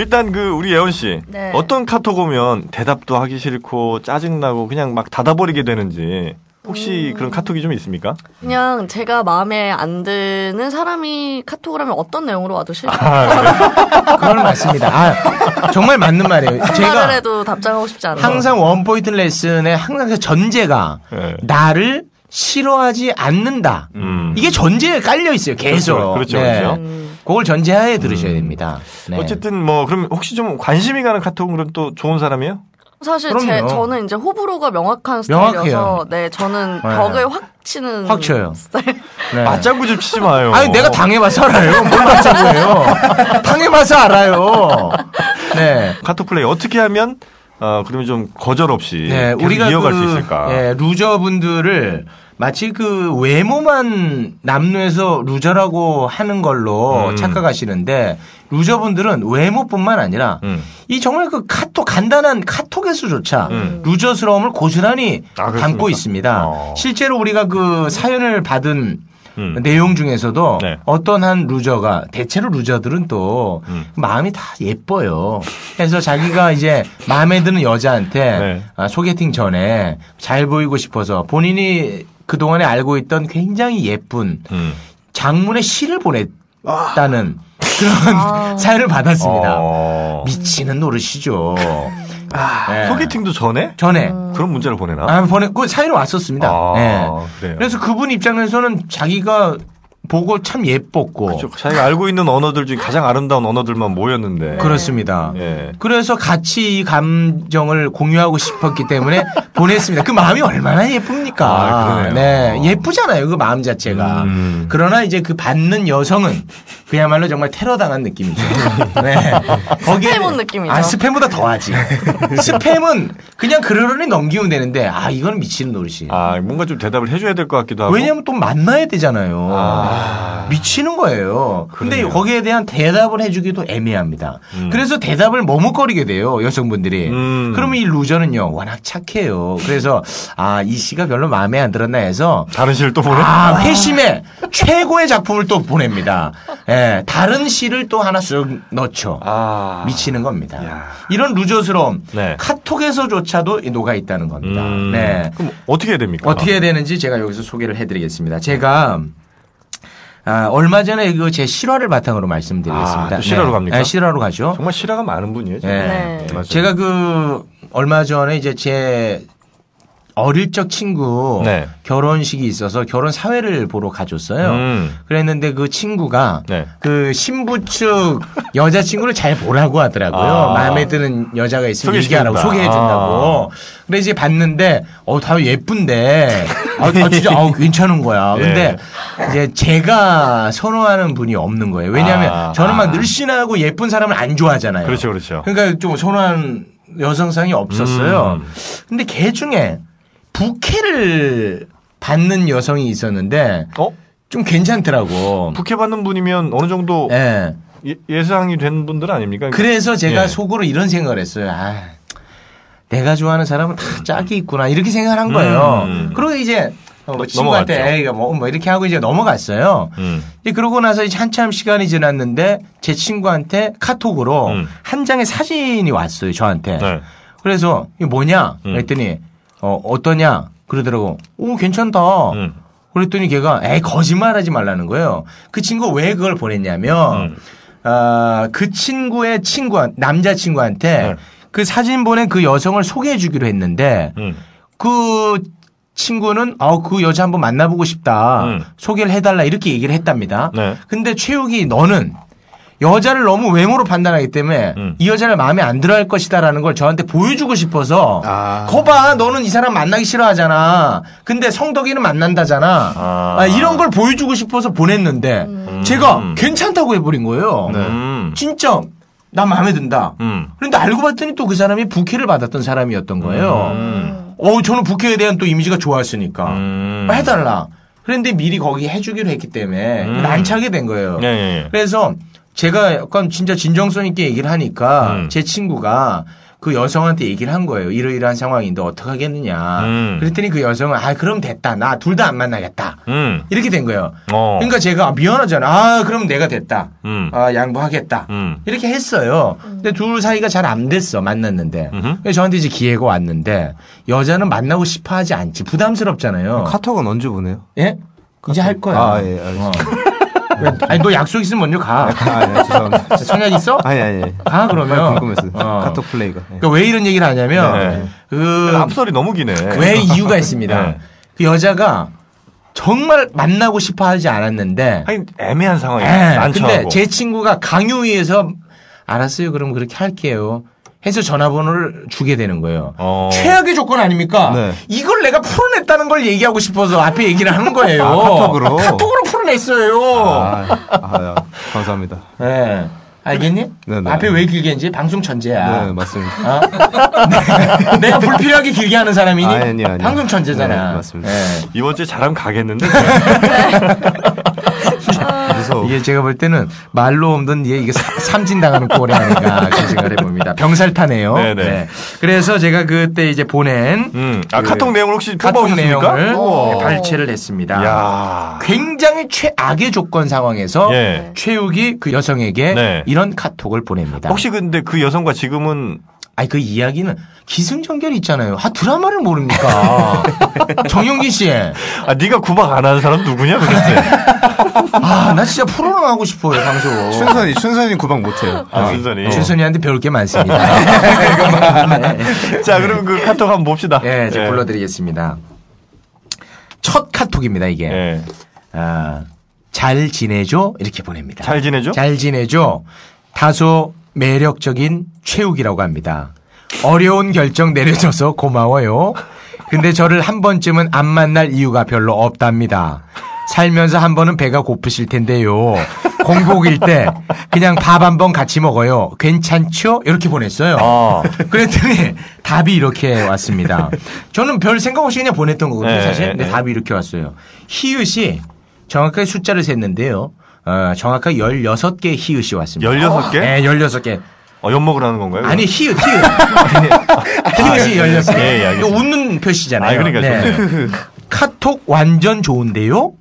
일단 그 우리 예원 씨 네. 어떤 카톡 오면 대답도 하기 싫고 짜증 나고 그냥 막 닫아버리게 되는지 혹시 그런 카톡이 좀 있습니까? 그냥 제가 마음에 안 드는 사람이 카톡을 하면 어떤 내용으로 와도 싫어요. 그건 맞습니다. 아, 정말 맞는 말이에요. 제가 해도 답장하고 싶지 않아요. 항상 원포인트 레슨의 항상 그 전제가 네. 나를 싫어하지 않는다. 음. 이게 전제에 깔려 있어요. 계속. 그렇죠, 그렇죠, 네. 그렇죠. 음. 그걸 전제하에 들으셔야 됩니다. 네. 어쨌든 뭐 그럼 혹시 좀 관심이 가는 카톡은 그럼 또 좋은 사람이에요? 사실 제, 그럼요. 저는 이제 호불호가 명확한. 스타일이어서 네 저는 네. 벽을 확 치는 확 쳐요. 스타일. 네. 맞장구 좀 치지 마요. 아니 내가 당해봐서 알아요. 뭘 맞자고요. 당해봐서 알아요. 네. 카톡 플레이 어떻게 하면 어 그러면 좀 거절 없이 네, 우리가 이어갈 그, 수 있을까? 예, 루저분들을 마치 그 외모만 남루해서 루저라고 하는 걸로 음. 착각하시는데 루저분들은 외모뿐만 아니라 음. 이 정말 그 카톡 간단한 카톡에서조차 음. 루저스러움을 고스란히 아? 담고 있습니다. 어. 실제로 우리가 그 사연을 받은 음. 내용 중에서도 네. 어떤 한 루저가 대체로 루저들은 또 음. 마음이 다 예뻐요. 그래서 자기가 이제 마음에 드는 여자한테 네. 아, 소개팅 전에 잘 보이고 싶어서 본인이 그동안에 알고 있던 굉장히 예쁜 음. 장문의 시를 보냈다는 그런 사연을 받았습니다. 어. 미치는 노릇이죠. 아, 네. 소개팅도 전에 전에 그런 문자를 보내나? 아, 보냈고 사연이 왔었습니다. 아, 네. 그래요. 그래서 그분 입장에서는 자기가 보고 참 예뻤고 그렇죠. 자기가 알고 있는 언어들 중에 가장 아름다운 언어들만 모였는데. 그렇습니다. 예. 그래서 같이 이 감정을 공유하고 싶었기 때문에 보냈습니다. 그 마음이 얼마나 예쁩니까? 아. 네, 예쁘잖아요. 그 마음 자체가. 음. 그러나 이제 그 받는 여성은 그야말로 정말 테러 당한 느낌이죠. 네. 거기에 스팸 온 느낌이죠. 아, 스팸보다 더하지. 스팸은 그냥 그러려니 넘기면 되는데 아, 이건 미치는 노릇이. 아, 뭔가 좀 대답을 해줘야 될 것 같기도 하고. 왜냐면 또 만나야 되잖아요. 아. 미치는 거예요. 근데 그러네요. 거기에 대한 대답을 해주기도 애매합니다. 음. 그래서 대답을 머뭇거리게 돼요, 여성분들이. 음. 그러면 이 루저는요, 워낙 착해요. 그래서, 아, 이 씨가 별로 마음에 안 들었나 해서, 다른 시를 또 보내? 아, 회심의 최고의 작품을 또 보냅니다. 예, 다른 시를 또 하나 쓱 넣죠. 아. 미치는 겁니다. 야. 이런 루저스러움, 네. 카톡에서조차도 녹아 있다는 겁니다. 음. 네. 그럼 어떻게 해야 됩니까? 어떻게 해야 되는지 제가 여기서 소개를 해드리겠습니다. 제가 아, 얼마 전에 그 제 실화를 바탕으로 말씀드리겠습니다. 아, 또 실화로 갑니까? 네, 실화로 가죠. 정말 실화가 많은 분이에요. 네. 네. 제가 그 얼마 전에 이제 제 어릴 적 친구 네. 결혼식이 있어서 결혼 사회를 보러 가줬어요. 음. 그랬는데 그 친구가 네. 그 신부 측 여자 친구를 잘 보라고 하더라고요. 아. 마음에 드는 여자가 있으면 얘기하라고 소개시켜준다. 소개해준다고. 그래 이제 봤는데 어다 예쁜데 아, 아, 진짜 아우 괜찮은 거야. 예. 근데 이제 제가 선호하는 분이 없는 거예요. 왜냐하면 아. 저는 막 아. 늘씬하고 예쁜 사람을 안 좋아하잖아요. 그렇죠, 그렇죠. 그러니까 좀 선호하는 여성상이 없었어요. 음. 근데 걔 중에 부케를 받는 여성이 있었는데 어? 좀 괜찮더라고. 부케 받는 분이면 어느 정도 예. 예, 상이 된 분들 아닙니까? 그러니까 그래서 제가 예. 속으로 이런 생각을 했어요. 아, 내가 좋아하는 사람은 다 짝이 있구나. 이렇게 생각을 한 거예요. 음. 그리고 이제 어, 넘- 친구한테. 에이, 뭐, 뭐 이렇게 하고 이제 넘어갔어요. 음. 이제 그러고 나서 이제 한참 시간이 지났는데 제 친구한테 카톡으로 음. 한 장의 사진이 왔어요. 저한테. 네. 그래서 이게 뭐냐? 음. 그랬더니 어, 어떠냐? 그러더라고. 오, 괜찮다. 음. 그랬더니 걔가 에이 거짓말 하지 말라는 거예요. 그 친구 왜 그걸 보냈냐면 음. 아, 그 친구의 친구 남자 친구한테 네. 그 사진 보낸 그 여성을 소개해 주기로 했는데 음. 그 친구는 어, 그 여자 한번 만나보고 싶다. 음. 소개를 해달라 이렇게 얘기를 했답니다. 네. 근데 최욱이 너는 여자를 너무 외모로 판단하기 때문에 음. 이 여자를 마음에 안 들어 할 것이다라는 걸 저한테 보여주고 싶어서 아. 거봐 너는 이 사람 만나기 싫어하잖아. 근데 성덕이는 만난다잖아. 아. 아, 이런 걸 보여주고 싶어서 보냈는데 제가 괜찮다고 해버린 거예요. 음. 진짜 나 마음에 든다. 음. 그런데 알고 봤더니 또 그 사람이 부케를 받았던 사람이었던 거예요. 음. 어, 저는 부케에 대한 또 이미지가 좋았으니까 음. 해달라. 그런데 미리 거기 해주기로 했기 때문에 음. 난처하게 된 거예요. 예, 예, 예. 그래서 제가 약간 진짜 진정성 있게 얘기를 하니까 음. 제 친구가 그 여성한테 얘기를 한 거예요. 이러이러한 상황인데 어떡하겠느냐. 음. 그랬더니 그 여성은 아 그럼 됐다. 나 둘 다 안 만나겠다. 음. 이렇게 된 거예요. 어. 그러니까 제가 미안하잖아. 아 그럼 내가 됐다. 음. 아 양보하겠다. 음. 이렇게 했어요. 근데 둘 사이가 잘 안 됐어. 만났는데. 그래서 저한테 이제 기회가 왔는데 여자는 만나고 싶어 하지 않지. 부담스럽잖아요. 카톡은 언제 보내요? 예? 이제 할 거야. 아, 예, 알겠습니다. 어. 왜, 아니 너 약속 있으면 먼저 가. 아, 네, 죄송합니다. 선약 있어? 아니, 아니. 아 그러면 궁금했어요. 어. 카톡 플레이가. 예. 그러니까 왜 이런 얘기를 하냐면 네. 그 앞설이 너무 기네. 왜 이유가 있습니다. 네. 그 여자가 정말 만나고 싶어 하지 않았는데 하긴 애매한 상황이 예, 난처하고. 근데 제 친구가 강요위에서 알았어요. 그럼 그렇게 할게요. 해서 전화번호를 주게 되는 거예요. 어. 최악의 조건 아닙니까? 네. 이걸 내가 풀어냈다는 걸 얘기하고 싶어서 앞에 얘기를 하는 거예요. 아, 카톡으로? 카톡으로 풀어냈어요. 아, 아, 감사합니다. 네. 알겠니? 네, 네. 앞에 왜 길게 했지? 방송 천재야. 네, 맞습니다. 어? 네. 내가 불필요하게 길게 하는 사람이니? 아니, 아니, 아니. 방송 천재잖아. 네, 맞습니다. 네. 이번 주에 잘하면 가겠는데. 이게 제가 볼 때는 말로 없는 얘 이게 사- 삼진당하는 꼴이 아닌가 그런 생각을 해봅니다. 병살타네요. 네네. 네. 그래서 제가 그때 이제 보낸 음. 아, 그 카톡 내용을 혹시 카톡? 내용을 우와. 네, 발췌를 했습니다. 야 굉장히 최악의 조건 상황에서 예. 최욱이 그 여성에게 네. 이런 카톡을 보냅니다. 혹시 근데 그 여성과 지금은 아니 그 이야기는 기승전결이 있잖아요. 아 드라마를 모릅니까? 정영진 씨. 아 네가 구박 안 하는 사람 누구냐 도대체? 아나 진짜 프로랑 하고 싶어요 방송. 춘선이, 춘선이 구박 못해요. 아, 순전히. 춘순이한테 배울 게 많습니다. 네. 자, 그럼 그 카톡 한번 봅시다. 예, 제가 예. 불러드리겠습니다. 첫 카톡입니다 이게. 예. 아, 잘 지내죠? 이렇게 보냅니다. 잘 지내죠? 잘 지내죠? 다소 매력적인 최욱이라고 합니다. 어려운 결정 내려줘서 고마워요. 근데 저를 한 번쯤은 안 만날 이유가 별로 없답니다. 살면서 한 번은 배가 고프실 텐데요. 공복일 때 그냥 밥 한 번 같이 먹어요. 괜찮죠? 이렇게 보냈어요. 아. 그랬더니 답이 이렇게 왔습니다. 저는 별 생각 없이 그냥 보냈던 거거든요, 네, 사실. 네, 근데 네. 답이 이렇게 왔어요. 히읗이 정확하게 숫자를 셌는데요. 어, 정확하게 16개의 히읗이 왔습니다. 16개? 네, 16개. 어, 엿먹으러 하는 건가요? 아니, 히읗, 히읗. 아, 히읗이 예, 16개. 예, 예, 이거. 웃는 표시잖아요. 아, 그러니까 좋네요. 카톡 완전 좋은데요?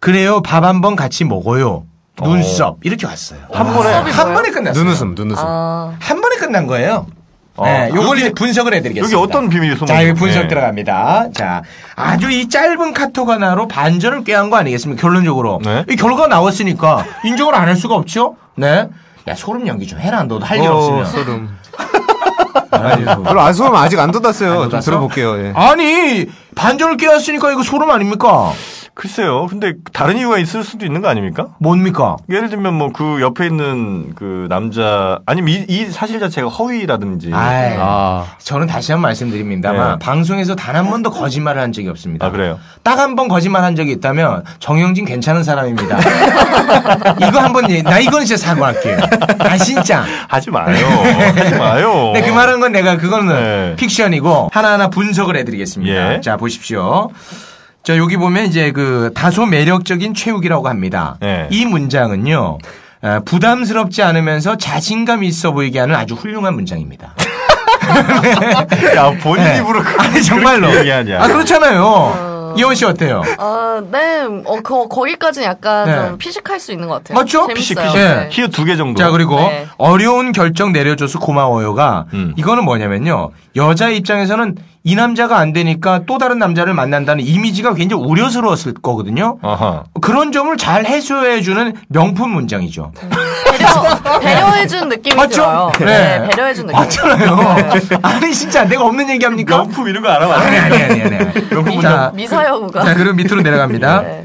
그래요, 밥 한번 같이 먹어요. 눈썹. 이렇게 왔어요. 한 번에 한 번에 끝났어요. 눈웃음, 눈웃음. 한 번에 끝난 거예요. 어. 네, 요걸 이제 분석을 해드리겠습니다. 여기 어떤 비밀이 숨어 자, 여기? 분석 네. 들어갑니다. 자, 아주 이 짧은 카톡 하나로 반전을 꾀한 거 아니겠습니까? 결론적으로. 네. 이 결과가 나왔으니까 인정을 안 할 수가 없죠? 네. 야, 소름 연기 좀 해라. 너도 할일 어, 없으면. 소름. 아니, 별로 안 소름 아직 안 돋았어요. 안 좀 돋았어? 들어볼게요. 예. 아니, 반전을 꾀었으니까 이거 소름 아닙니까? 글쎄요. 근데 다른 이유가 있을 수도 있는 거 아닙니까? 뭡니까? 예를 들면 뭐 그 옆에 있는 그 남자 아니면 이, 이 사실 자체가 허위라든지. 아이, 아, 저는 다시 한 번 말씀드립니다만 네. 방송에서 단 한 번도 거짓말을 한 적이 없습니다. 아, 그래요? 딱 한 번 거짓말 한 적이 있다면 정영진 괜찮은 사람입니다. 이거 한 번 나 이거는 진짜 사과할게요. 아 진짜. 하지 마요. 하지 마요. 네, 그 말한 건 내가 그거는 네. 픽션이고 하나하나 분석을 해드리겠습니다. 예. 자 보십시오. 자 여기 보면 이제 그 다소 매력적인 최욱이라고 합니다. 네. 이 문장은요. 아, 부담스럽지 않으면서 자신감 있어 보이게 하는 아주 훌륭한 문장입니다. 야, 본인 네. 입으로 그- 아니 정말로. 얘기하냐. 아 그렇잖아요. 이원 씨 어때요? 아, 네. 어, 거, 거기까지는 약간 네. 좀 피식할 수 있는 것 같아요. 맞죠? 피식, 피식. 네. 키우 두개 정도. 자 그리고 네. 어려운 결정 내려줘서 고마워요가 음. 이거는 뭐냐면요 여자 입장에서는 이 남자가 안 되니까 또 다른 남자를 만난다는 이미지가 굉장히 우려스러웠을 거거든요. 아하. 그런 점을 잘 해소해주는 명품 문장이죠. 배려, 배려해준 느낌이 맞죠? 들어요. 네. 네. 배려해준 느낌. 맞잖아요. 아니 진짜 내가 없는 얘기합니까? 명품 이런 거 알아? 아니 아니 아니 아니. 명품 자, 미사여구가. 자 그럼 밑으로 내려갑니다. 네.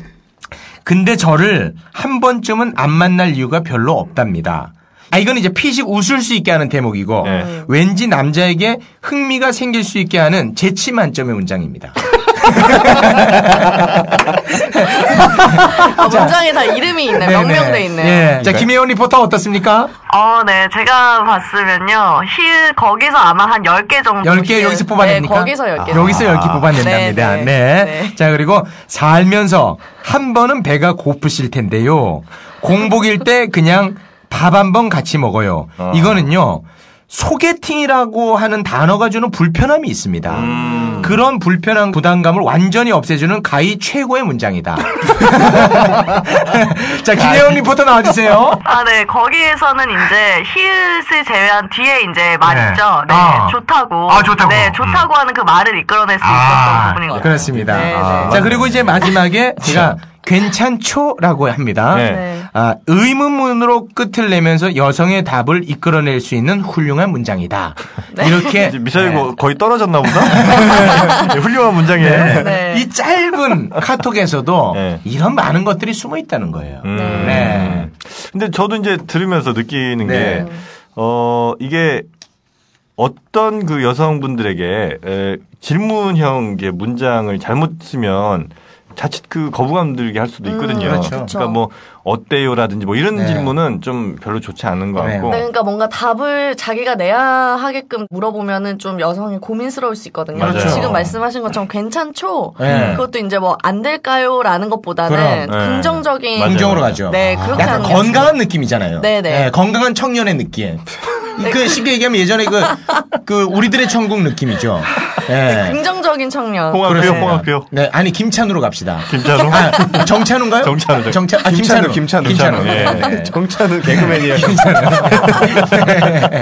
근데 저를 한 번쯤은 안 만날 이유가 별로 없답니다. 아, 이건 이제 피식 웃을 수 있게 하는 대목이고, 네. 왠지 남자에게 흥미가 생길 수 있게 하는 재치 만점의 문장입니다. 아, 문장에 다 이름이 있네. 명명돼 있네. 예. 자, 김혜원 리포터 어떻습니까? 어, 네. 제가 봤으면요. 힐, 거기서 아마 한 10개 정도. 10개 힐. 여기서 뽑아냅니까? 네, 거기서 10개. 여기서 10개 뽑아낸답니다. 네, 네, 네. 네. 자, 그리고 살면서 한 번은 배가 고프실 텐데요. 공복일 때 그냥 밥 한 번 같이 먹어요. 어. 이거는요. 소개팅이라고 하는 단어가 주는 불편함이 있습니다. 음. 그런 불편한 부담감을 완전히 없애주는 가히 최고의 문장이다. 자, 김혜원 리포터 나와주세요. 아, 네. 거기에서는 이제 힐을 제외한 뒤에 이제 말 네. 있죠. 네. 아. 좋다고. 아, 좋다고. 네. 좋다고 하는 그 말을 이끌어낼 수 있었던 부분인 것 같아요. 그렇습니다. 네, 아. 네. 자, 그리고 이제 마지막에 제가 괜찮죠라고 합니다. 네. 아, 의문문으로 끝을 내면서 여성의 답을 이끌어낼 수 있는 훌륭한 문장이다. 이렇게 이제 미사일 거의 떨어졌나 보다? 네, 훌륭한 문장이에요. 네. 이 짧은 카톡에서도 네. 이런 많은 것들이 숨어 있다는 거예요. 음. 네. 근데 저도 이제 들으면서 느끼는 네. 게, 어, 이게 어떤 그 여성분들에게 에, 질문형 의 문장을 잘못 쓰면 자칫 그 거부감 들게 할 수도 있거든요. 음, 그렇죠. 그러니까 뭐 어때요라든지 뭐 이런 네. 질문은 좀 별로 좋지 않은 것 네. 같고. 네, 그러니까 뭔가 답을 자기가 내야 하게끔 물어보면은 좀 여성이 고민스러울 수 있거든요. 맞아요. 지금 말씀하신 것처럼 괜찮죠? 네. 그것도 이제 뭐 안 될까요?라는 것보다는 그럼, 네. 긍정적인. 긍정으로 가죠. 네, 그렇게 약간 건강한 느낌이잖아요. 네 네. 건강한 청년의 느낌. 그 쉽게 얘기하면 예전에 그, 그 우리들의 천국 느낌이죠. 네. 긍정적인 청년. 홍학표, 그렇습니다. 홍학표. 네, 아니 김찬우로 갑시다. 김찬우? 아, 정찬우인가요? 정찬우, 정찬, 아, 김찬우, 김찬우, 김찬우. 김찬우. 예. 네. 정찬우 개그맨이야. 네.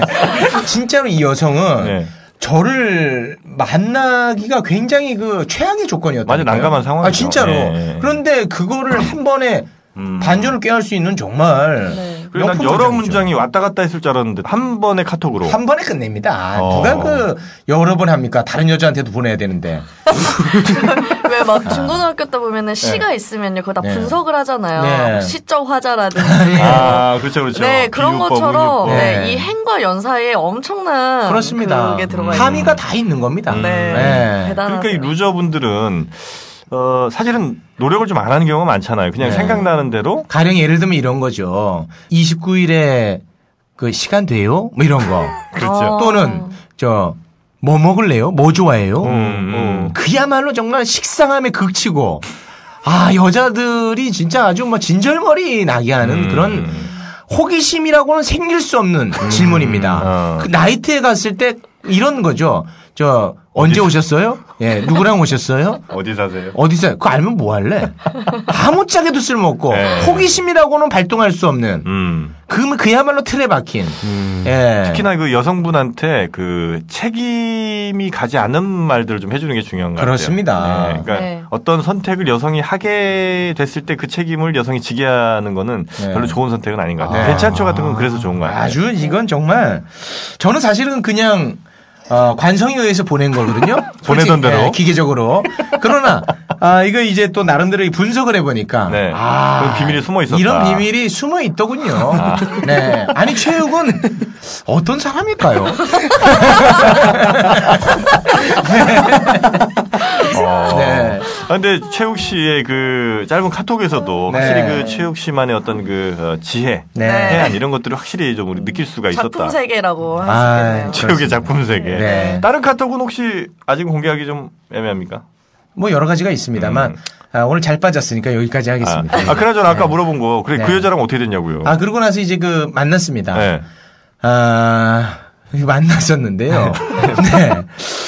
진짜로 이 여성은 네. 저를 만나기가 굉장히 그 최악의 조건이었다. 맞아, 난감한 상황이죠. 아, 진짜로. 예. 그런데 그거를 한 번에 음. 반전을 꾀할 수 있는 정말 네. 그리고 난 여러 문장이죠. 문장이 왔다 갔다 했을 줄 알았는데 한 번에 카톡으로. 한 번에 끝냅니다. 어. 누가 그 여러 번 합니까? 다른 여자한테도 보내야 되는데. 왜 막 중고등학교 때 보면은 시가 있으면요, 그거 다 네. 분석을 하잖아요. 네. 시적 화자라든지. 아, 그렇죠, 그렇죠. 네, 그런 비유법, 것처럼 의유법. 네, 네. 이 행과 연사에 엄청난 그렇습니다. 그게 들어가 있는. 함의가 다 있는 겁니다. 네, 네. 대단하죠. 그러니까 이 루저분들은 어, 사실은 노력을 좀 안 하는 경우가 많잖아요. 그냥 네. 생각나는 대로 가령 예를 들면 이런 거죠. 29일에 그 시간 돼요? 뭐 이런 거. 그렇죠. 아. 또는 저 뭐 먹을래요? 뭐 좋아해요? 음, 음. 그야말로 정말 식상함에 극치고 아 여자들이 진짜 아주 뭐 진절머리 나게 하는 음. 그런 호기심이라고는 생길 수 없는 질문입니다. 어. 그 나이트에 갔을 때 이런 거죠. 저 언제 오셨어요? 예, 누구랑 오셨어요? 어디 사세요? 어디서 그거 알면 뭐 할래? 아무짝에도 쓸모없고 네. 호기심이라고는 발동할 수 없는 음. 그 그야말로 틀에 박힌. 예. 특히나 그 여성분한테 그 책임이 가지 않는 말들을 좀 해주는 게 중요한 것 같아요. 그렇습니다. 네, 그러니까 네. 어떤 선택을 여성이 하게 됐을 때 그 책임을 여성이 지게 하는 거는 네. 별로 좋은 선택은 아닌 것 같아요. 아. 괜찮죠 같은 건 그래서 좋은 거 같아요. 아주 이건 정말 저는 사실은 그냥 어, 관성에 의해서 보낸 거거든요. 보내던 대로. 예, 기계적으로. 그러나 아, 이거 이제 또 나름대로 분석을 해보니까 네. 아, 비밀이 숨어 있었다. 이런 비밀이 숨어 있더군요. 네. 아니 최욱은 어떤 사람일까요? 어. 네. 아, 근데 최욱 씨의 그 짧은 카톡에서도 네. 확실히 그 최욱 씨만의 어떤 그 어, 지혜, 네. 해안 이런 것들을 확실히 좀 우리 느낄 수가 있었다. 작품 세계라고 할수 아, 있겠네요. 최욱의 작품 세계. 네. 다른 카톡은 혹시 아직 공개하기 좀 애매합니까? 뭐 여러 가지가 있습니다만 아, 오늘 잘 빠졌으니까 여기까지 하겠습니다. 아, 아, 그나저나 아까 물어본 거, 그래, 네. 그 여자랑 어떻게 됐냐고요? 아, 그러고 나서 이제 그 만났습니다. 네. 아, 만났었는데요. 네.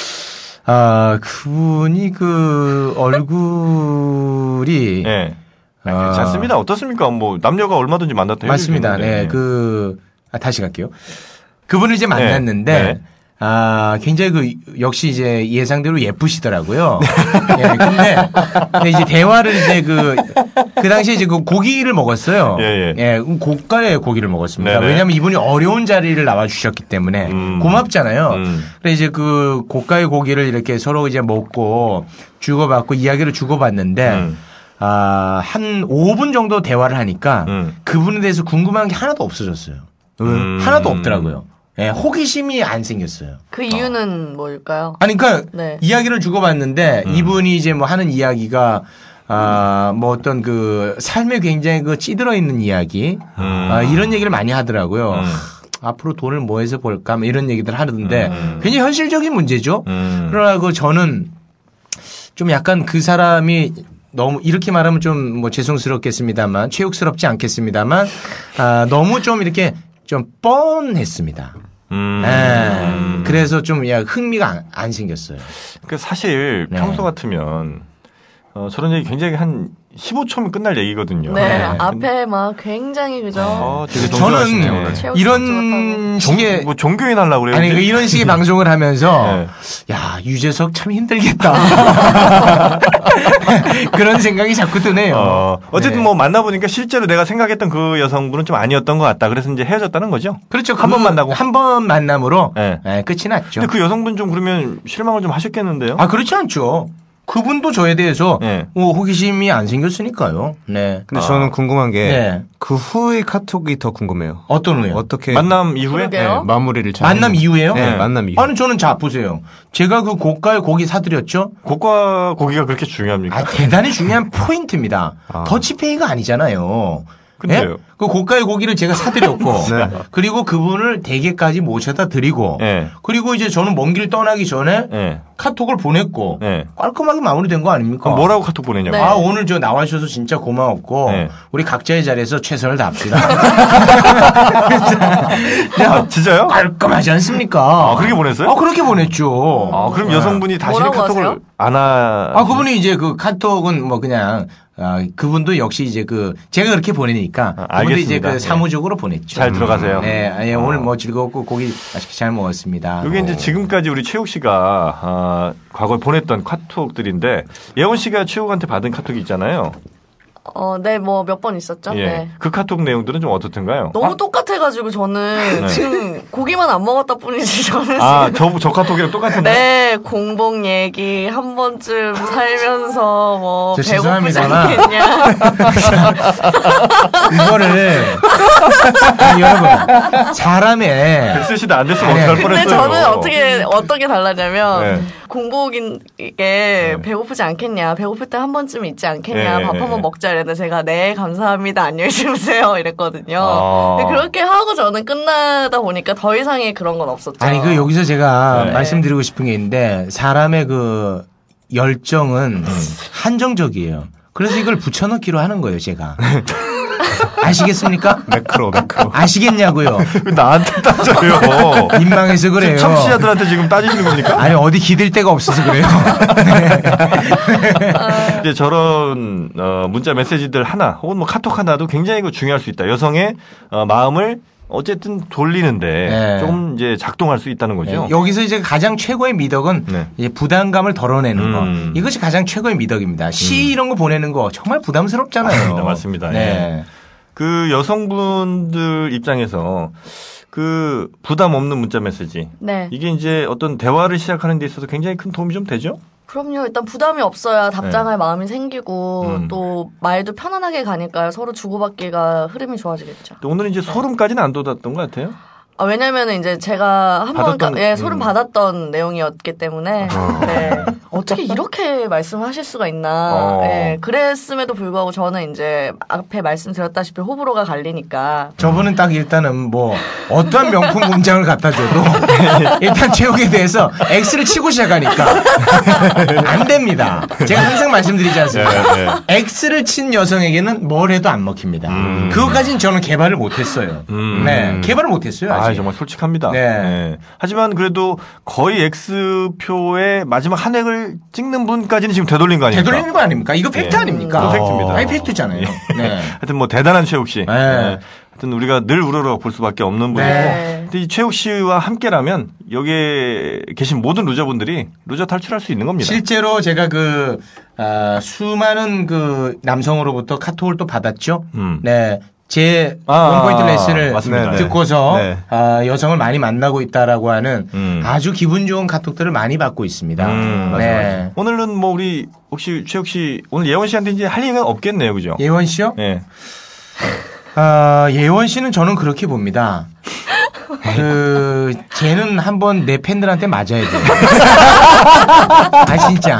아, 그분이 그 얼굴이 네. 아, 괜찮습니다. 어떻습니까? 뭐, 남녀가 얼마든지 만났다 맞습니다. 네, 그 아, 다시 갈게요. 그분을 이제 만났는데 네. 아, 굉장히 그 역시 이제 예상대로 예쁘시더라고요. 예, 근데, 근데 이제 대화를 이제 그, 그 당시에 이제 그 고기를 먹었어요. 예, 예. 음, 고가의 고기를 먹었습니다. 네네. 왜냐면 이분이 어려운 자리를 나와주셨기 때문에 음. 고맙잖아요. 음. 그래 이제 그 고가의 고기를 이렇게 서로 이제 먹고 주고받고 이야기를 주고받는데 음. 아, 한 5분 정도 대화를 하니까 음. 그분에 대해서 궁금한 게 하나도 없어졌어요. 음. 하나도 없더라고요. 예, 호기심이 안 생겼어요. 그 이유는 뭘까요? 아니, 그러니까 네. 이야기를 주고받는데 음. 이분이 이제 뭐 하는 이야기가 아, 뭐 어떤 그 삶에 굉장히 그 찌들어 있는 이야기 음. 아, 이런 얘기를 많이 하더라고요. 음. 앞으로 돈을 뭐 해서 벌까 뭐 이런 얘기들 하는데 음. 굉장히 현실적인 문제죠. 음. 그러나 그 저는 좀 약간 그 사람이 너무 이렇게 말하면 좀 뭐 죄송스럽겠습니다만 체육스럽지 않겠습니다만 아, 너무 좀 이렇게 좀 뻔했습니다. 음. 예. 그래서 좀 야, 흥미가 안, 안 생겼어요. 그 사실 네. 평소 같으면 어, 저런 얘기 굉장히 한 15초면 끝날 얘기거든요. 네, 네. 앞에 막 굉장히 그죠. 어, 되게 정중하시네요, 저는. 체육 이런 종, 식의 뭐 종교인 하려고 그래요. 아니 그 이런 식의 방송을 하면서 네. 야 유재석 참 힘들겠다 그런 생각이 자꾸 드네요. 어, 어쨌든 네. 뭐 만나보니까 실제로 내가 생각했던 그 여성분은 좀 아니었던 것 같다. 그래서 이제 헤어졌다는 거죠. 그렇죠. 한번 만나고. 한 번 만남으로 네. 네, 끝이 났죠. 근데 그 여성분 좀 그러면 실망을 좀 하셨겠는데요? 아 그렇지 않죠. 그분도 저에 대해서 네. 뭐 호기심이 안 생겼으니까요. 네. 근데 저는 궁금한 게 네. 그 후의 카톡이 더 궁금해요. 어떤 후요? 어떻게 만남 이후에? 네, 마무리를 잘 만남. 이후에요? 네, 만남 이후. 아니 저는 자 보세요. 제가 그 고가의 고기 사드렸죠. 고가 고기가 그렇게 중요합니까? 아 대단히 중요한 포인트입니다. 아. 더치페이가 아니잖아요. 근데요. 예? 그 고가의 고기를 제가 사드렸고 네. 그리고 그분을 댁에까지 모셔다 드리고 예. 그리고 이제 저는 먼 길 떠나기 전에 예. 카톡을 보냈고 예. 깔끔하게 마무리된 거 아닙니까? 그럼 뭐라고 카톡 보내냐고. 네. 아 오늘 저 나와주셔서 진짜 고마웠고 네. 우리 각자의 자리에서 최선을 다합시다. 아, 진짜요? 깔끔하지 않습니까? 아, 그렇게 보냈어요? 아 그렇게 보냈죠. 아, 그럼 여성분이 다시는 카톡을 하세요? 안 하. 아, 그분이 이제 그 카톡은 뭐 그냥, 아, 그분도 역시 이제 그, 제가 그렇게 보내니까. 아, 그분도 이제 알겠습니다. 그 예. 사무적으로 보냈죠. 잘 들어가세요. 네, 아, 예, 오늘 뭐 즐겁고 고기 맛있게 잘 먹었습니다. 이게 이제 어. 지금까지 우리 최욱 씨가 아, 과거에 보냈던 카톡들인데 예원 씨가 최욱한테 받은 카톡이 있잖아요. 어, 네, 뭐 몇 번 있었죠. 예. 네. 그 카톡 내용들은 좀 어떻던가요? 너무 똑같아가지고 저는 네. 지금 고기만 안 먹었다 뿐이지 저는 아, 저, 저 카톡이랑 똑같은데? 네 공복 얘기 한 번쯤 살면서 뭐저 배고프지. 않겠냐 이거를, 아, 여러분, 사람의, 쓰시도 안 됐으면 아니, 어떡할 근데 뻔했어요. 저는 어떻게 어떻게 달라냐면 네. 공복인게 배고프지 않겠냐 배고플 때 한 번쯤 있지 않겠냐 네, 밥 네, 한번 네. 먹자 이랬는데 제가 네 감사합니다 안녕히 주무세요 이랬거든요 아. 그렇게 하고 저는 끝나다 보니까 더 이상의 그런 건 없었죠 아니, 그 여기서 제가 네. 말씀드리고 싶은 게 있는데, 사람의 그 열정은 음. 한정적이에요. 그래서 이걸 붙여넣기로 하는 거예요, 제가. 아시겠습니까? 매크로 매크로. 아시겠냐고요. 왜 나한테 따져요. 민망해서 그래요. 지금 청취자들한테 지금 따지시는 겁니까? 아니 어디 기댈 데가 없어서 그래요. 이제 저런 어, 문자 메시지들 하나 혹은 뭐 카톡 하나도 굉장히 그 중요할 수 있다. 여성의 어, 마음을 어쨌든 돌리는데 네. 조금 이제 작동할 수 있다는 거죠. 여기서 이제 가장 최고의 미덕은 네. 부담감을 덜어내는 음. 거. 이것이 가장 최고의 미덕입니다. 시 이런 거 보내는 거 정말 부담스럽잖아요. 맞습니다, 맞습니다. 네. 그 여성분들 입장에서 그 부담 없는 문자 메시지 네. 이게 이제 어떤 대화를 시작하는 데 있어서 굉장히 큰 도움이 좀 되죠? 그럼요. 일단 부담이 없어야 답장할 마음이 생기고 네. 음. 또 말도 편안하게 가니까요. 서로 주고받기가 흐름이 좋아지겠죠. 또 오늘은 이제 소름까지는 안 돋았던 것 같아요. 아, 왜냐면 이제 제가 한번 받았던- 예, 소름 음. 받았던 내용이었기 때문에 어. 네. 어떻게 이렇게 말씀하실 수가 있나. 어. 예, 그랬음에도 불구하고 저는 이제 앞에 말씀드렸다시피 호불호가 갈리니까 저분은 딱 일단은 뭐 어떠한 명품 공장을 갖다 줘도 일단 체육에 대해서 X를 치고 시작하니까 안 됩니다. 제가 항상 말씀드리지 않습니까? 네, 네. X를 친 여성에게는 뭘 해도 안 먹힙니다. 음. 그것까지는 저는 개발을 못했어요. 음. 네, 개발을 못했어요. 아. 정말 솔직합니다. 네. 네. 하지만 그래도 거의 X표의 마지막 한 획을 찍는 분까지는 지금 되돌린 거 아닙니까? 되돌리는 거 아닙니까? 이거 팩트 예. 아닙니까? 팩트입니다. 아니 팩트잖아요. 네. 하여튼 뭐 대단한 최욱 씨. 네. 네. 하여튼 우리가 늘 우러러 볼 수밖에 없는 분이고. 네. 근데 이 최욱 씨와 함께라면 여기에 계신 모든 루저분들이 루저 탈출할 수 있는 겁니다. 실제로 제가 그 아, 수많은 그 남성으로부터 카톡을 또 받았죠. 음. 네. 제 아, 원포인트 레슨을 맞습니다. 네. 듣고서 네. 아, 여성을 많이 만나고 있다라고 하는 음. 아주 기분 좋은 카톡들을 많이 받고 있습니다. 음, 맞아, 네. 맞아. 오늘은 뭐 우리 혹시 최욱 씨 오늘 예원 씨한테 이제 할 얘기가 없겠네요, 그죠? 예원 씨요? 예. 아, 예원 씨는 저는 그렇게 봅니다. 그, 쟤는 한번 내 팬들한테 맞아야 돼요. 아, 진짜.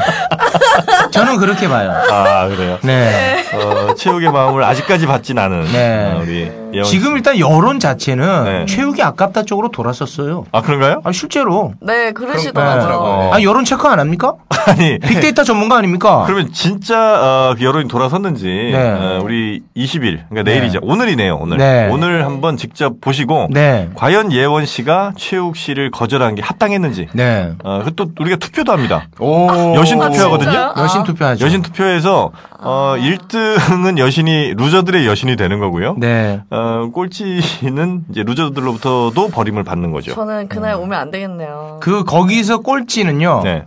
저는 그렇게 봐요. 아 그래요. 네. 어, 최욱의 마음을 아직까지 받진 않은 네. 어, 우리. 지금 일단 여론 자체는 네. 최욱이 아깝다 쪽으로 돌았었어요. 아 그런가요? 아, 실제로. 네, 그러시더라고요. 어. 아, 여론 체크 안 합니까? 아니 빅데이터 전문가 아닙니까? 그러면 진짜 어, 여론이 돌아섰는지 네. 어, 우리 20일 그러니까 내일이죠. 오늘이네요. 오늘 네. 오늘 한번 직접 보시고 네. 과연 예원 씨가 최욱 씨를 거절한 게 합당했는지 네. 어, 그또 우리가 투표도 합니다. 오. 여신 아, 투표하거든요. 여신 아. 투표하죠. 여신 투표에서 어, 1등은 여신이 루저들의 여신이 되는 거고요. 네. 어, 꼴찌는 이제 루저들로부터도 버림을 받는 거죠. 저는 그날 오면 안 되겠네요. 그, 거기서 꼴찌는요. 네.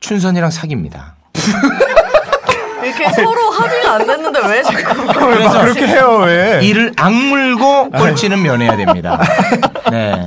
춘선이랑 사깁니다. 이렇게 서로 합의가 안 됐는데 왜 자꾸 그래서 그렇게 해요 왜? 이를 악물고 꼴찌는 면해야 됩니다. 네.